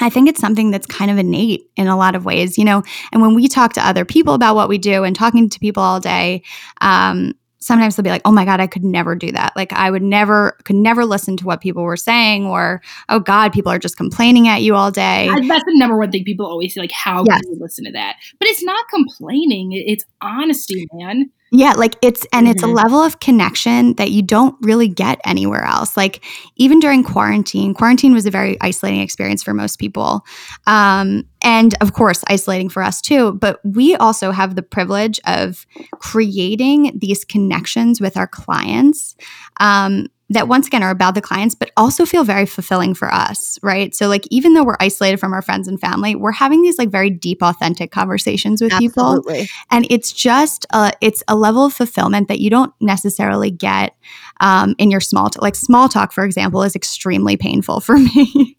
I think it's something that's kind of innate in a lot of ways, you know. And when we talk to other people about what we do and talking to people all day, um, sometimes they'll be like, "Oh my god, I could never do that. Like I would never could never listen to what people were saying or oh god, people are just complaining at you all day." That's the number one thing people always say like how yes. can you listen to that? But it's not complaining, it's honesty, man. Yeah, like it's and mm-hmm. it's a mm-hmm. level of connection that you don't really get anywhere else. Like even during quarantine, quarantine was a very isolating experience for most people. Um, and of course, isolating for us too. But we also have the privilege of creating these connections with our clients um, that once again are about the clients, but also feel very fulfilling for us, right? So, like, even though we're isolated from our friends and family, we're having these like very deep, authentic conversations with Absolutely. people, and it's just a, it's a level of fulfillment that you don't necessarily get um, in your small t- like small talk, for example, is extremely painful for <laughs> me.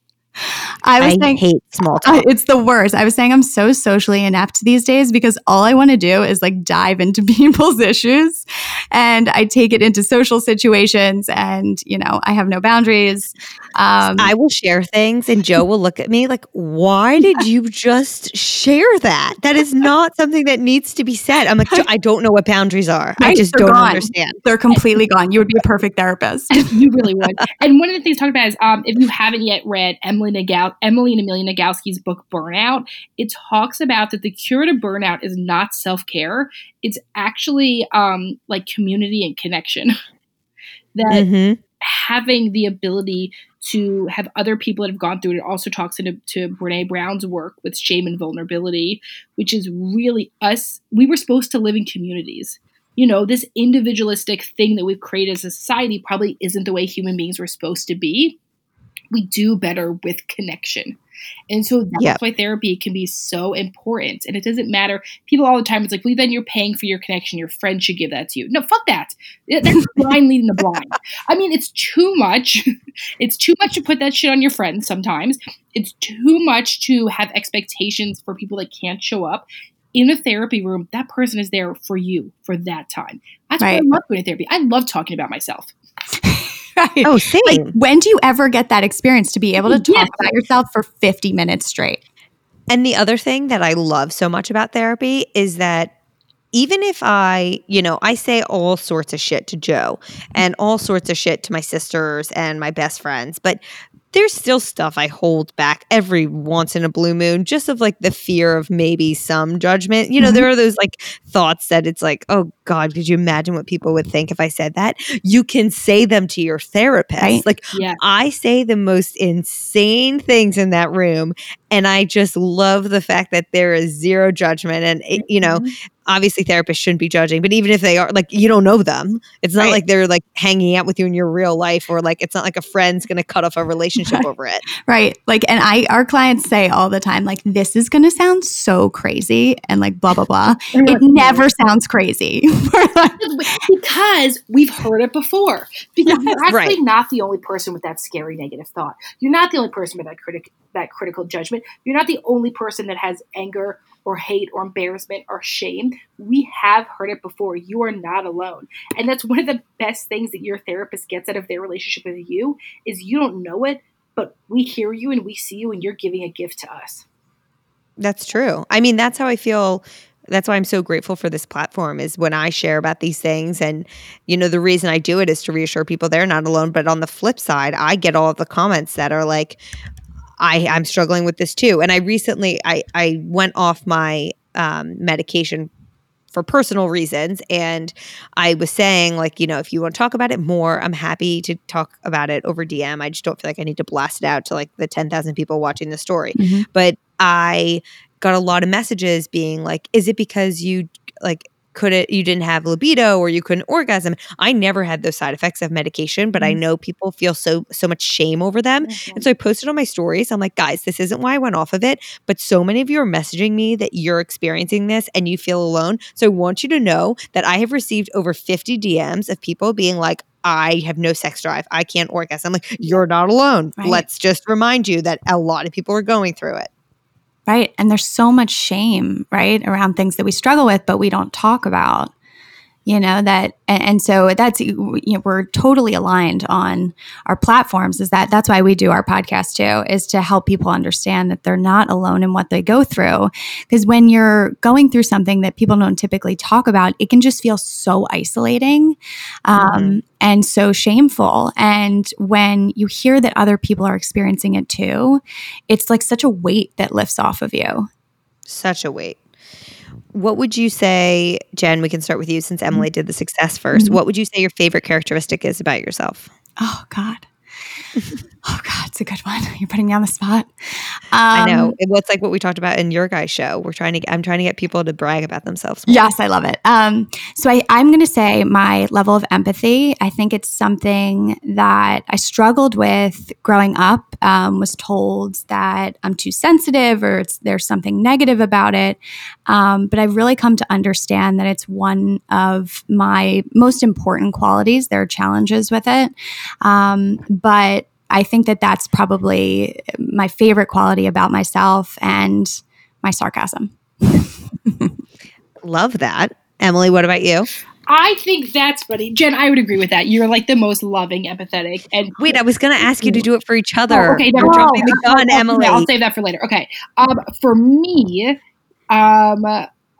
I was I saying, hate small <laughs> talk. It's the worst. I was saying I'm so socially inept these days because all I want to do is like dive into <laughs> people's issues and I take it into social situations and, you know, I have no boundaries. Um, I will share things and Joe will look at me like, why <laughs> did you just share that? That is not something that needs to be said. I'm like, I don't know what boundaries are. I just don't gone. understand. They're completely gone. You would be a perfect therapist. you really would. And one of the things talked about is um, if you haven't yet read Emily Emily Nagal- Emily and Amelia Nagoski's book Burnout, it talks about that the cure to burnout is not self care; it's actually um, like community and connection. <laughs> that mm-hmm. having the ability to have other people that have gone through it. It also talks into to Brene Brown's work with shame and vulnerability, which is really us. We were supposed to live in communities. You know, this individualistic thing that we've created as a society probably isn't the way human beings were supposed to be. We do better with connection. And so that's yep. why therapy can be so important. And it doesn't matter. People all the time, it's like, well, then you're paying for your connection. Your friend should give that to you. No, fuck that. That's <laughs> blind leading the blind. I mean, it's too much. <laughs> it's too much to put that shit on your friends sometimes. It's too much to have expectations for people that can't show up. In a therapy room, that person is there for you for that time. That's right. why I love going to therapy. I love talking about myself. Right. Oh, same. Like, when do you ever get that experience to be able to talk yes. about yourself for 50 minutes straight? And the other thing that I love so much about therapy is that even if I, you know, I say all sorts of shit to Joe and all sorts of shit to my sisters and my best friends, but there's still stuff I hold back every once in a blue moon, just of like the fear of maybe some judgment. You know, mm-hmm. there are those like thoughts that it's like, oh God, could you imagine what people would think if I said that? You can say them to your therapist. Right? Like, yeah. I say the most insane things in that room. And I just love the fact that there is zero judgment. And, it, you know, mm-hmm obviously therapists shouldn't be judging, but even if they are, like you don't know them. It's not right. like they're like hanging out with you in your real life, or like it's not like a friend's going to cut off a relationship right. over it. Right. Like, and I, our clients say all the time, like, this is going to sound so crazy, and like blah blah blah. <laughs> it never sounds crazy <laughs> because we've heard it before. Because you're actually right. not the only person with that scary negative thought. You're not the only person with that critic that critical judgment. You're not the only person that has anger or hate or embarrassment or shame. We have heard it before. You are not alone. And that's one of the best things that your therapist gets out of their relationship with you is you don't know it, but we hear you and we see you and you're giving a gift to us. That's true. I mean, that's how I feel that's why I'm so grateful for this platform is when I share about these things and you know the reason I do it is to reassure people they're not alone but on the flip side I get all of the comments that are like I I'm struggling with this too. And I recently I I went off my um, medication for personal reasons. And i was saying like you know if you want to talk about it more i'm happy to talk about it over dm i just don't feel like i need to blast it out to like the 10,000 people watching the story. Mm-hmm. but i got a lot of messages being like is it because you like couldn't you didn't have libido or you couldn't orgasm i never had those side effects of medication but mm-hmm. i know people feel so so much shame over them mm-hmm. and so i posted on my stories i'm like guys this isn't why i went off of it but so many of you are messaging me that you're experiencing this and you feel alone so i want you to know that i have received over 50 dms of people being like I have no sex drive. I can't orgasm. I'm like, you're not alone. Right. Let's just remind you that a lot of people are going through it. Right. And there's so much shame, right, around things that we struggle with, but we don't talk about you know that and, and, so that's you know we're totally aligned on our platforms is that that's why we do our podcast too is to help people understand that they're not alone in what they go through. Because when you're going through something that people don't typically talk about it can just feel so isolating um, mm-hmm. and so shameful. And when you hear that other people are experiencing it too it's like such a weight that lifts off of you. Such a weight what would you say, Jen? We can start with you since Emily mm-hmm. did the success 1st mm-hmm. What would you say your favorite characteristic is about yourself? Oh, God. <laughs> oh God, it's a good one. <laughs> You're putting me on the spot. Um, I know. It, well, it's like what we talked about in your guys' show. We're trying to. Get, I'm trying to get people to brag about themselves. More. Yes, I love it. Um, so I, I'm going to say my level of empathy. I think it's something that I struggled with growing up. Um, was told that I'm too sensitive or it's there's something negative about it. Um, but I've really come to understand that it's one of my most important qualities. There are challenges with it, um, but I think that that's probably my favorite quality about myself and my sarcasm. <laughs> Love that. Emily, what about you? I think that's funny. Jen, I would agree with that. You're like the most loving, empathetic, and wait, I was going to ask you to do it for each other. Oh, okay, no, no, the <laughs> gun, Emily. I'll save that for later. Okay, um, for me, um,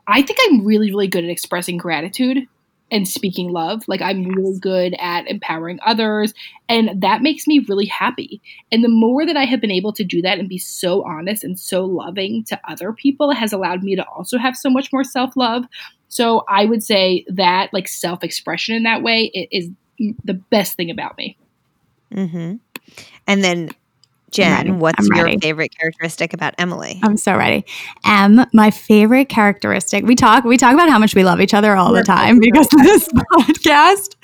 I think I'm really, really good at expressing gratitude. And speaking love. Like I'm really good at empowering others and that makes me really happy. And the more that I have been able to do that and be so honest and so loving to other people has allowed me to also have so much more self-love. So I would say that like self-expression in that way is the best thing about me. Mm-hmm. And then Jen, what's your favorite characteristic about Emily? I'm so ready. Em, my favorite characteristic. We talk we talk about how much we love each other all the time because of this <laughs> podcast.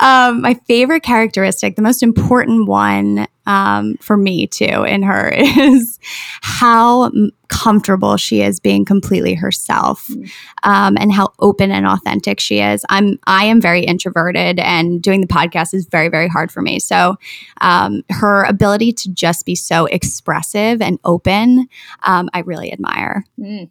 Um, my favorite characteristic, the most important one um, for me too in her <laughs> is how comfortable she is being completely herself mm. um, and how open and authentic she is i'm i am very introverted and doing the podcast is very very hard for me so um, her ability to just be so expressive and open um, i really admire mm.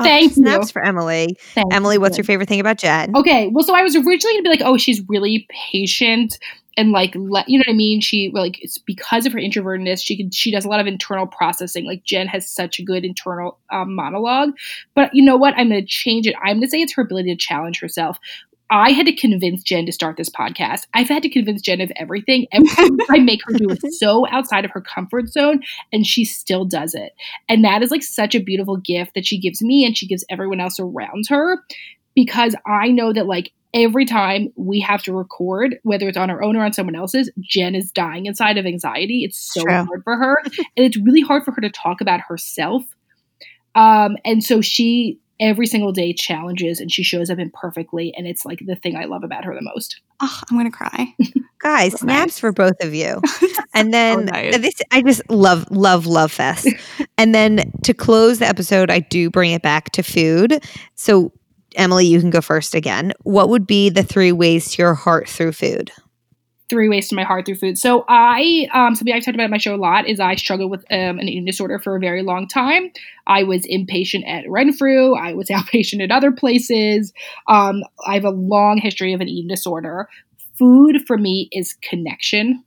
Oh, Thank snaps you. for Emily. Thank Emily, what's you. your favorite thing about Jen? Okay, well, so I was originally gonna be like, oh, she's really patient and like let you know what I mean. She like it's because of her introvertedness. She can she does a lot of internal processing. Like Jen has such a good internal um, monologue. But you know what? I'm going to change it. I'm going to say it's her ability to challenge herself. I had to convince Jen to start this podcast. I've had to convince Jen of everything. Everything <laughs> I make her do is so outside of her comfort zone, and she still does it. And that is like such a beautiful gift that she gives me and she gives everyone else around her because I know that like every time we have to record, whether it's on our own or on someone else's, Jen is dying inside of anxiety. It's so True. hard for her. and it's really hard for her to talk about herself. Um, and so she every single day challenges and she shows up imperfectly. And it's like the thing I love about her the most. Oh, I'm going to cry. <laughs> Guys, so snaps nice. for both of you. <laughs> And then so nice. this, I just love, love, love fest. <laughs> and then to close the episode, I do bring it back to food. So Emily, you can go first again. What would be the three ways to your heart through food? Three ways to my heart through food. So I, um, something I've talked about in my show a lot is I struggled with um, an eating disorder for a very long time. I was inpatient at Renfrew. I was <laughs> outpatient at other places. Um, I have a long history of an eating disorder. Food for me is connection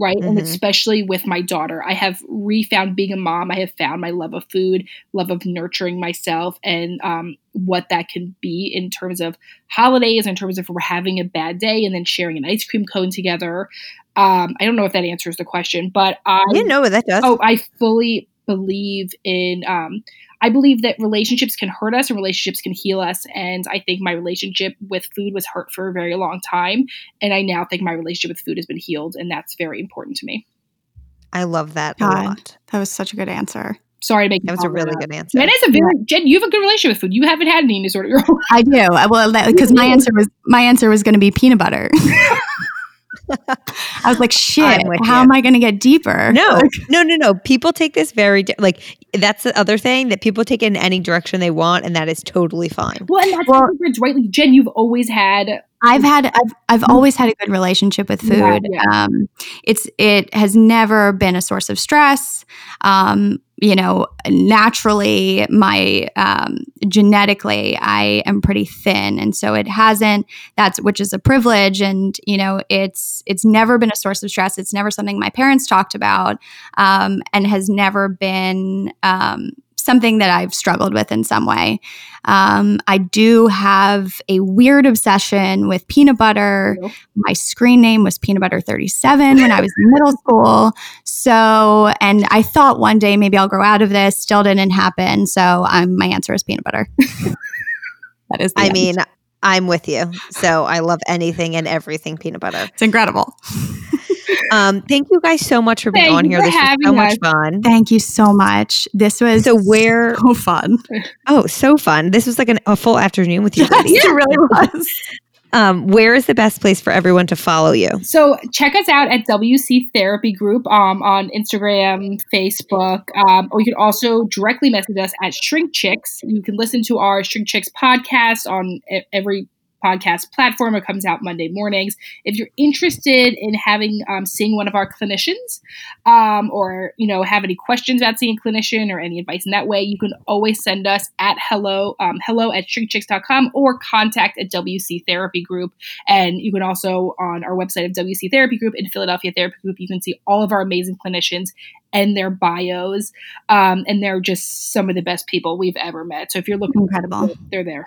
right? Mm-hmm. And especially with my daughter, I have refound being a mom. I have found my love of food, love of nurturing myself, and um, what that can be in terms of holidays, in terms of we're having a bad day, and then sharing an ice cream cone together. Um, I don't know if that answers the question, but I didn't know what that does. Oh, I fully believe in um, I believe that relationships can hurt us and relationships can heal us. And I think my relationship with food was hurt for a very long time. And I now think my relationship with food has been healed. And that's very important to me. I love that God, a lot. That was such a good answer. Sorry to make that was a really good answer. That is a very Jen. You have a good relationship with food. You haven't had an eating disorder. I do. Well, because my answer was my answer was going to be peanut butter. <laughs> I was like, <laughs> shit, how you. am I going to get deeper? No, <laughs> no, no, no. People take this very, di- like, that's the other thing that people take in any direction they want, and that is totally fine. Well, and that's well, the difference, right? Like, Jen, you've always had I've had I've, I've always had a good relationship with food. Yeah, yeah. Um, it's it has never been a source of stress. Um, you know, naturally, my um, genetically, I am pretty thin, and so it hasn't. That's which is a privilege, and you know, it's it's never been a source of stress. It's never something my parents talked about, um, and has never been um, something that I've struggled with in some way. Um, I do have a weird obsession with peanut butter. My screen name was Peanut Butter 37 when I was in middle <laughs> school. So, and I thought one day maybe I'll grow out of this. Still didn't happen. So, um, my answer is peanut butter. <laughs> that is. I end. mean, I'm with you. So I love anything and everything peanut butter. It's incredible. <laughs> Um, thank you guys so much for being Thank on here. This was so us. much fun. Thank you so much. This was so where so fun. <laughs> Oh, so fun. This was like an, a full afternoon with you. Yes, it really <laughs> was. Um, where is the best place for everyone to follow you? So check us out at WC Therapy Group um, on Instagram, Facebook, um, or you can also directly message us at Shrink Chicks. You can listen to our Shrink Chicks podcast on every podcast platform. It comes out Monday mornings. If you're interested in having um, seeing one of our clinicians, um, or you know have any questions about seeing a clinician or any advice in that way, you can always send us at hello um, hello at shrinkchicks.com or contact at WC Therapy Group. And you can also on our website of WC Therapy Group in Philadelphia Therapy Group, you can see all of our amazing clinicians and their bios. Um, and they're just some of the best people we've ever met. So if you're looking incredible, they're there.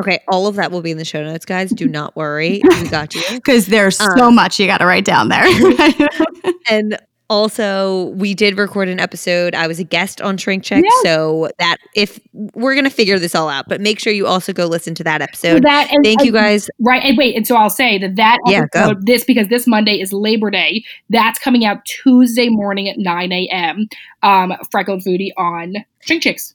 Okay, all of that will be in the show notes, guys. Do not worry. <laughs> We got you. Because there's um, so much you got to write down there. <laughs> <laughs> and also, we did record an episode. I was a guest on Shrink Chicks, so that if we're gonna figure this all out, but make sure you also go listen to that episode. So that and, Thank you guys. Right, and wait, and so I'll say that that episode, yeah, this because this Monday is Labor Day. That's coming out Tuesday morning at nine a.m. Um, Freckled Foodie on Shrink Chicks.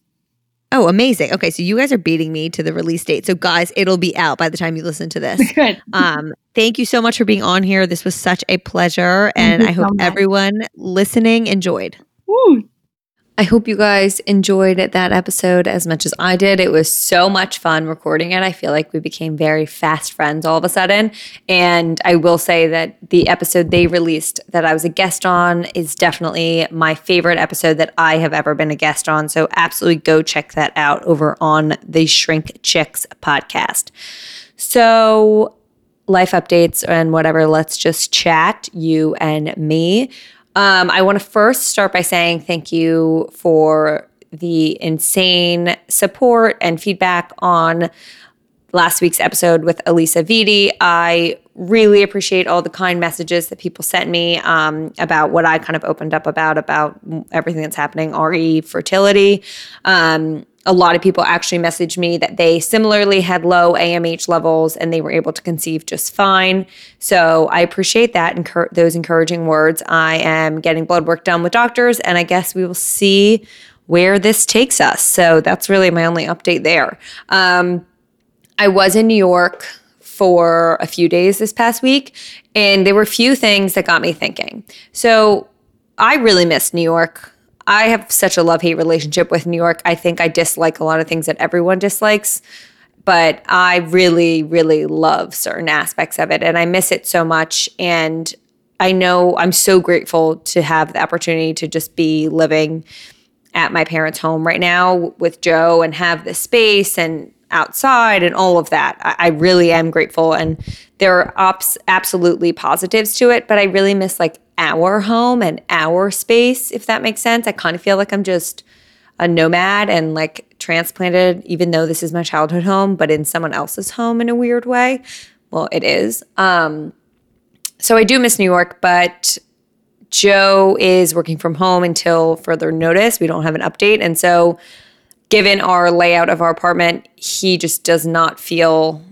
Oh, amazing. Okay, so you guys are beating me to the release date. So guys, it'll be out by the time you listen to this. <laughs> Good. Um, thank you so much for being on here. This was such a pleasure and I hope so everyone listening enjoyed. Woo. I hope you guys enjoyed that episode as much as I did. It was so much fun recording it. I feel like we became very fast friends all of a sudden. And I will say that the episode they released that I was a guest on is definitely my favorite episode that I have ever been a guest on. So absolutely go check that out over on the Shrink Chicks podcast. So, life updates and whatever, let's just chat, you and me. Um, I want to first start by saying thank you for the insane support and feedback on last week's episode with Alisa Vitti. I really appreciate all the kind messages that people sent me um, about what I kind of opened up about, about everything that's happening, RE fertility. Um, a lot of people actually messaged me that they similarly had low AMH levels and they were able to conceive just fine. So I appreciate that and encur- those encouraging words. I am getting blood work done with doctors, and I guess we will see where this takes us. So that's really my only update there. Um, I was in New York for a few days this past week, and there were a few things that got me thinking. So I really missed New York. I have such a love hate relationship with New York. I think I dislike a lot of things that everyone dislikes, but I really, really love certain aspects of it and I miss it so much. And I know I'm so grateful to have the opportunity to just be living at my parents' home right now with Joe and have the space and outside and all of that. I, I really am grateful. And there are ops, absolutely positives to it, but I really miss like our home and our space, if that makes sense. I kind of feel like I'm just a nomad and like transplanted, even though this is my childhood home, but in someone else's home in a weird way. Well, it is. Um, so I do miss New York, but Joe is working from home until further notice. We don't have an update. And so, given our layout of our apartment, he just does not feel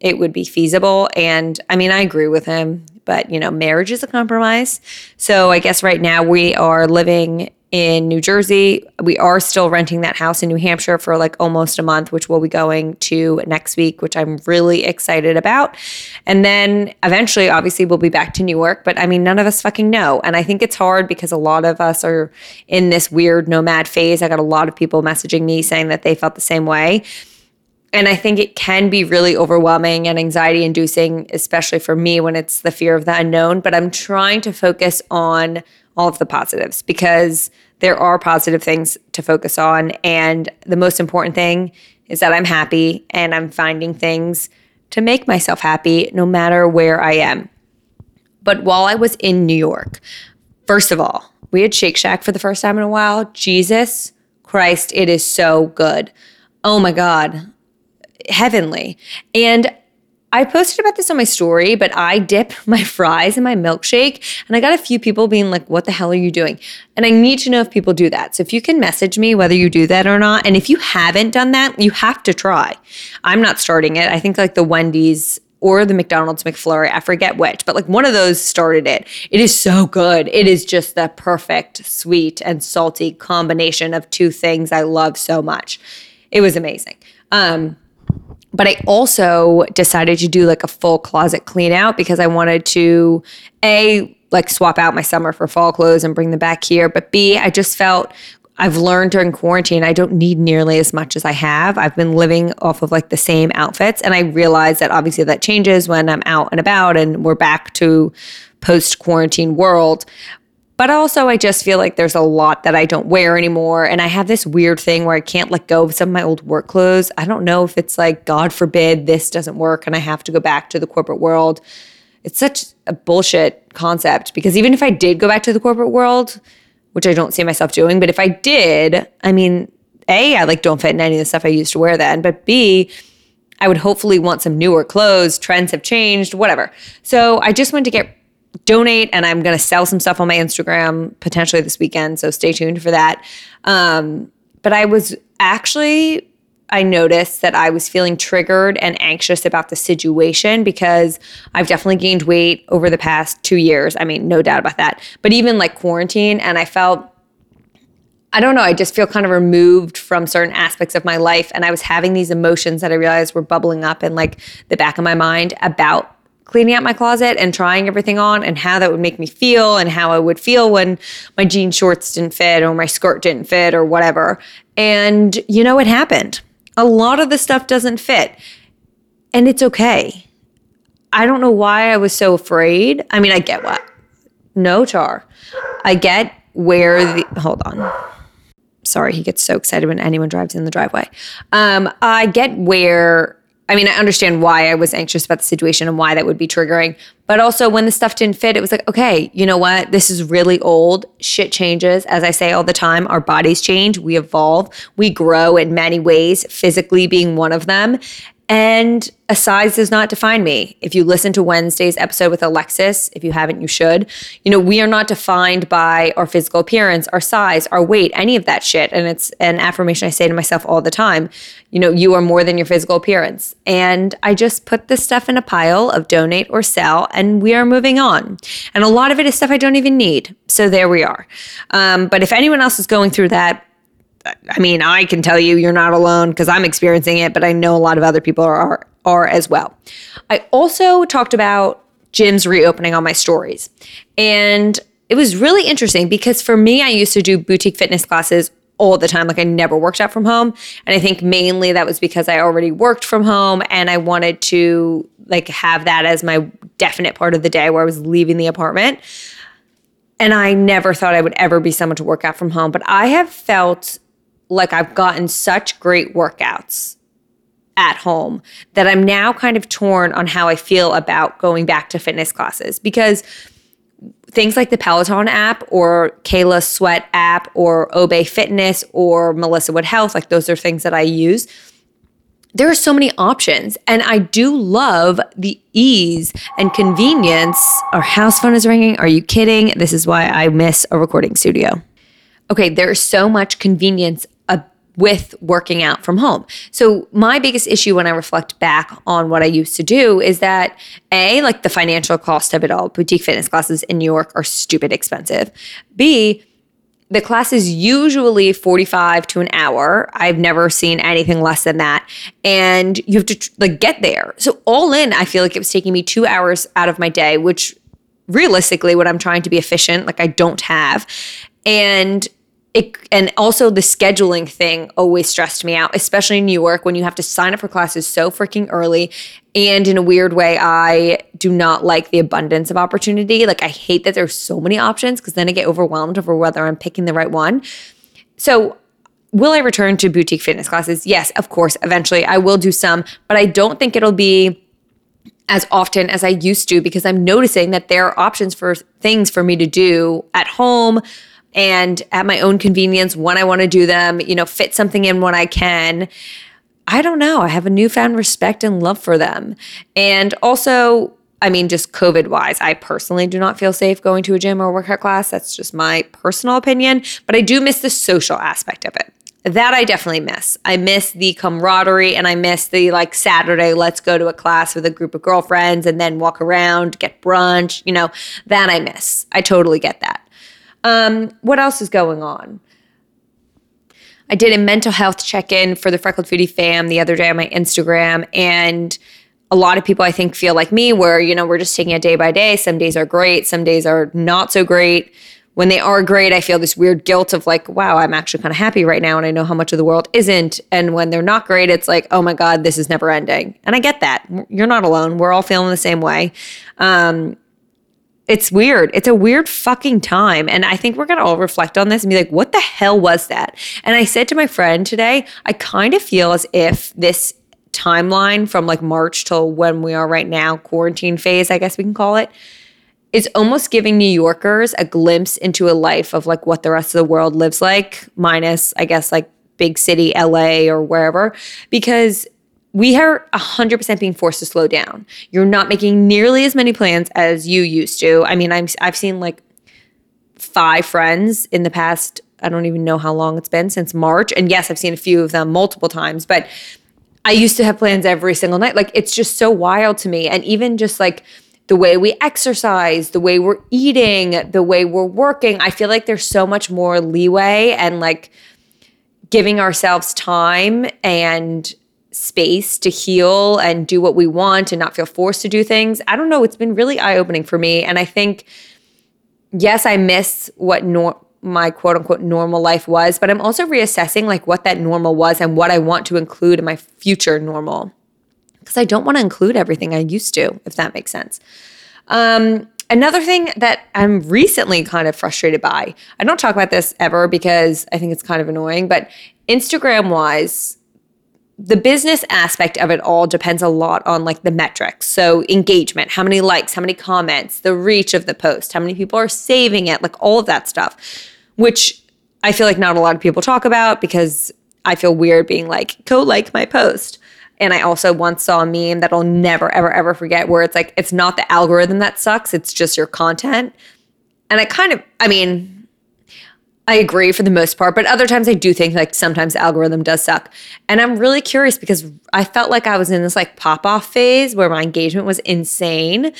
it would be feasible. And I mean, I agree with him but you know, marriage is a compromise. So I guess right now we are living in New Jersey. We are still renting that house in New Hampshire for like almost a month, which we'll be going to next week, which I'm really excited about. And then eventually, obviously, we'll be back to New York. But I mean, none of us fucking know. And I think it's hard because a lot of us are in this weird nomad phase. I got a lot of people messaging me saying that they felt the same way. And I think it can be really overwhelming and anxiety inducing, especially for me when it's the fear of the unknown. But I'm trying to focus on all of the positives because there are positive things to focus on. And the most important thing is that I'm happy and I'm finding things to make myself happy no matter where I am. But while I was in New York, first of all, we had Shake Shack for the first time in a while. Jesus Christ, it is so good. Oh my God heavenly. And I posted about this on my story, but I dip <laughs> my fries in my milkshake. And I got a few people being like, What the hell are you doing? And I need to know if people do that. So if you can message me whether you do that or not. And if you haven't done that, you have to try. I'm not starting it. I think like the Wendy's or the McDonald's McFlurry, I forget which, but like one of those started it. It is so good. It is just the perfect sweet and salty combination of two things I love so much. It was amazing. Um, but I also decided to do like a full closet clean out because I wanted to a like swap out my summer for fall clothes and bring them back here, but B I just felt I've learned during quarantine I don't need nearly as much as I have. I've been living off of like the same outfits and I realize that obviously that changes when I'm out and about and we're back to post quarantine world. But also, I just feel like there's a lot that I don't wear anymore. And I have this weird thing where I can't let go of some of my old work clothes. I don't know if it's like, God forbid this doesn't work and I have to go back to the corporate world. It's such a bullshit concept because even if I did go back to the corporate world, which I don't see myself doing, but if I did, I mean, A, I like don't fit in any of the stuff I used to wear then, but B, I would hopefully want some newer clothes. Trends have changed, whatever. So I just wanted to get donate and I'm going to sell some stuff on my Instagram potentially this weekend. So stay tuned for that. Um, but I was actually, I noticed that I was feeling triggered and anxious about the situation because I've definitely gained weight over the past two years. I mean, no doubt about that. But even like quarantine, and I felt I don't know, I just feel kind of removed from certain aspects of my life. And I was having these emotions that I realized were bubbling up in like the back of my mind about cleaning out my closet and trying everything on and how that would make me feel and how I would feel when my jean shorts didn't fit or my skirt didn't fit or whatever. And you know, it happened. A lot of the stuff doesn't fit. And it's okay. I don't know why I was so afraid. I mean, I get what. No, Char. I get where the. Hold on sorry, he gets so excited when anyone drives in the driveway. Um, I get where, I mean, I understand why I was anxious about the situation and why that would be triggering. But also, when the stuff didn't fit, it was like, okay, you know what? This is really old. Shit changes. As I say all the time, our bodies change, we evolve, we grow in many ways, physically being one of them. And a size does not define me. If you listen to Wednesday's episode with Alexis, if you haven't, you should. You know, we are not defined by our physical appearance, our size, our weight, any of that shit. And it's an affirmation I say to myself all the time. You know, you are more than your physical appearance. And I just put this stuff in a pile of donate or sell, and we are moving on. And a lot of it is stuff I don't even need. So there we are. Um, but if anyone else is going through that, I mean, I can tell you you're not alone because I'm experiencing it, but I know a lot of other people are, are, as well. I also talked about gyms reopening on my stories. And it was really interesting because for me, I used to do boutique fitness classes all the time. Like I never worked out from home. And I think mainly that was because I already worked from home and I wanted to like have that as my definite part of the day where I was leaving the apartment. And I never thought I would ever be someone to work out from home. But I have felt like I've gotten such great workouts at home that I'm now kind of torn on how I feel about going back to fitness classes because things like the Peloton app or Kayla Sweat app or obé Fitness or Melissa Wood Health, like those are things that I use. There are so many options, and I do love the ease and convenience. Our house phone is ringing. Are you kidding? This is why I miss a recording studio. Okay, there's so much convenience with working out from home. So, my biggest issue when I reflect back on what I used to do is that A, like the financial cost of it all, boutique fitness classes in New York are stupid expensive. B, the class is usually 45 to an hour. I've never seen anything less than that. And you have to like get there. So all in, I feel like it was taking me 2 hours out of my day, which realistically when I'm trying to be efficient, like I don't have. And it, and also the scheduling thing always stressed me out, especially in New York when you have to sign up for classes so freaking early. And in a weird way, I do not like the abundance of opportunity. Like, I hate that there's so many options because then I get overwhelmed over whether I'm picking the right one. So, will I return to boutique fitness classes? Yes, of course. Eventually, I will do some, but I don't think it'll be as often as I used to because I'm noticing that there are options for things for me to do at home and at my own convenience when I want to do them, you know, fit something in when I can. I don't know. I have a newfound respect and love for them. And also, I mean, just COVID wise, I personally do not feel safe going to a gym or workout class. That's just my personal opinion. But I do miss the social aspect of it. That I definitely miss. I miss the camaraderie and I miss the like Saturday, let's go to a class with a group of girlfriends and then walk around, get brunch. You know, that I miss. I totally get that. Um, what else is going on? I did a mental health check in for the Freckled Foodie fam the other day on my Instagram. And a lot of people, I think, feel like me, where, you know, we're just taking it day by day. Some days are great, some days are not so great. When they are great, I feel this weird guilt of like, wow, I'm actually kind of happy right now. And I know how much of the world isn't. And when they're not great, it's like, oh my God, this is never ending. And I get that. You're not alone. We're all feeling the same way. Um, it's weird. It's a weird fucking time. And I think we're going to all reflect on this and be like, what the hell was that? And I said to my friend today, I kind of feel as if this timeline from like March till when we are right now, quarantine phase, I guess we can call it, is almost giving New Yorkers a glimpse into a life of like what the rest of the world lives like, minus, I guess, like big city LA or wherever. Because we are 100% being forced to slow down. You're not making nearly as many plans as you used to. I mean, I'm, I've seen like five friends in the past, I don't even know how long it's been since March. And yes, I've seen a few of them multiple times, but I used to have plans every single night. Like it's just so wild to me. And even just like the way we exercise, the way we're eating, the way we're working, I feel like there's so much more leeway and like giving ourselves time and space to heal and do what we want and not feel forced to do things. I don't know. It's been really eye opening for me. And I think, yes, I miss what nor- my quote unquote normal life was, but I'm also reassessing like what that normal was and what I want to include in my future normal. Because I don't want to include everything I used to, if that makes sense. Um, another thing that I'm recently kind of frustrated by, I don't talk about this ever because I think it's kind of annoying, but Instagram wise, the business aspect of it all depends a lot on like the metrics. So engagement, how many likes, how many comments, the reach of the post, how many people are saving it, like all of that stuff, which I feel like not a lot of people talk about because I feel weird being like, go like my post. And I also once saw a meme that I'll never, ever, ever forget where it's like, it's not the algorithm that sucks, it's just your content. And I kind of, I mean, I agree for the most part, but other times I do think like sometimes algorithm does suck. And I'm really curious because I felt like I was in this like pop off phase where my engagement was insane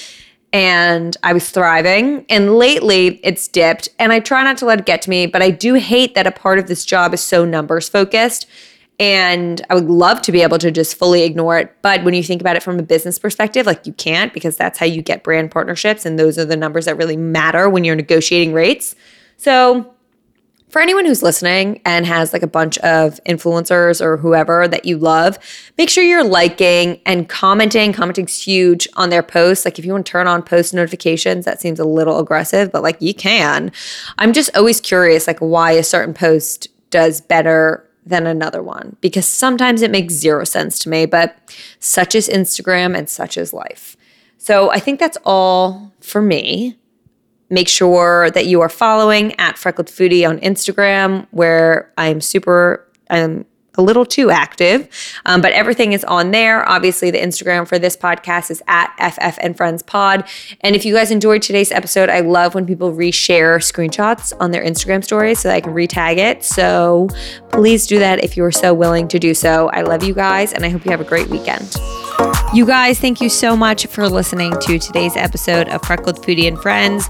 and I was thriving. And lately it's dipped and I try not to let it get to me, but I do hate that a part of this job is so numbers focused. And I would love to be able to just fully ignore it. But when you think about it from a business perspective, like you can't because that's how you get brand partnerships. And those are the numbers that really matter when you're negotiating rates. So for anyone who's listening and has like a bunch of influencers or whoever that you love, make sure you're liking and commenting. Commenting's huge on their posts. Like if you want to turn on post notifications, that seems a little aggressive, but like you can. I'm just always curious like why a certain post does better than another one because sometimes it makes zero sense to me, but such is Instagram and such is life. So I think that's all for me. Make sure that you are following at Freckled Foodie on Instagram, where I'm super, I'm a little too active, um, but everything is on there. Obviously, the Instagram for this podcast is at FF and Friends Pod. And if you guys enjoyed today's episode, I love when people reshare screenshots on their Instagram stories so that I can retag it. So please do that if you are so willing to do so. I love you guys, and I hope you have a great weekend. You guys, thank you so much for listening to today's episode of Freckled Foodie and Friends.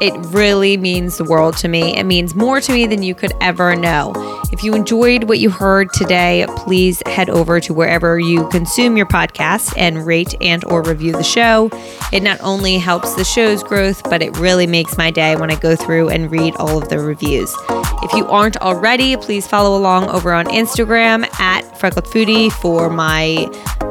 It really means the world to me. It means more to me than you could ever know. If you enjoyed what you heard today, please head over to wherever you consume your podcast and rate and or review the show. It not only helps the show's growth, but it really makes my day when I go through and read all of the reviews. If you aren't already, please follow along over on Instagram at Freckled Foodie for my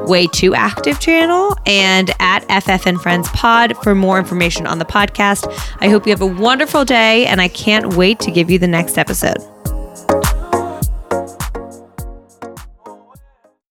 way too active channel and at FF and Friends Pod for more information on the podcast. I hope you have a wonderful day and I can't wait to give you the next episode.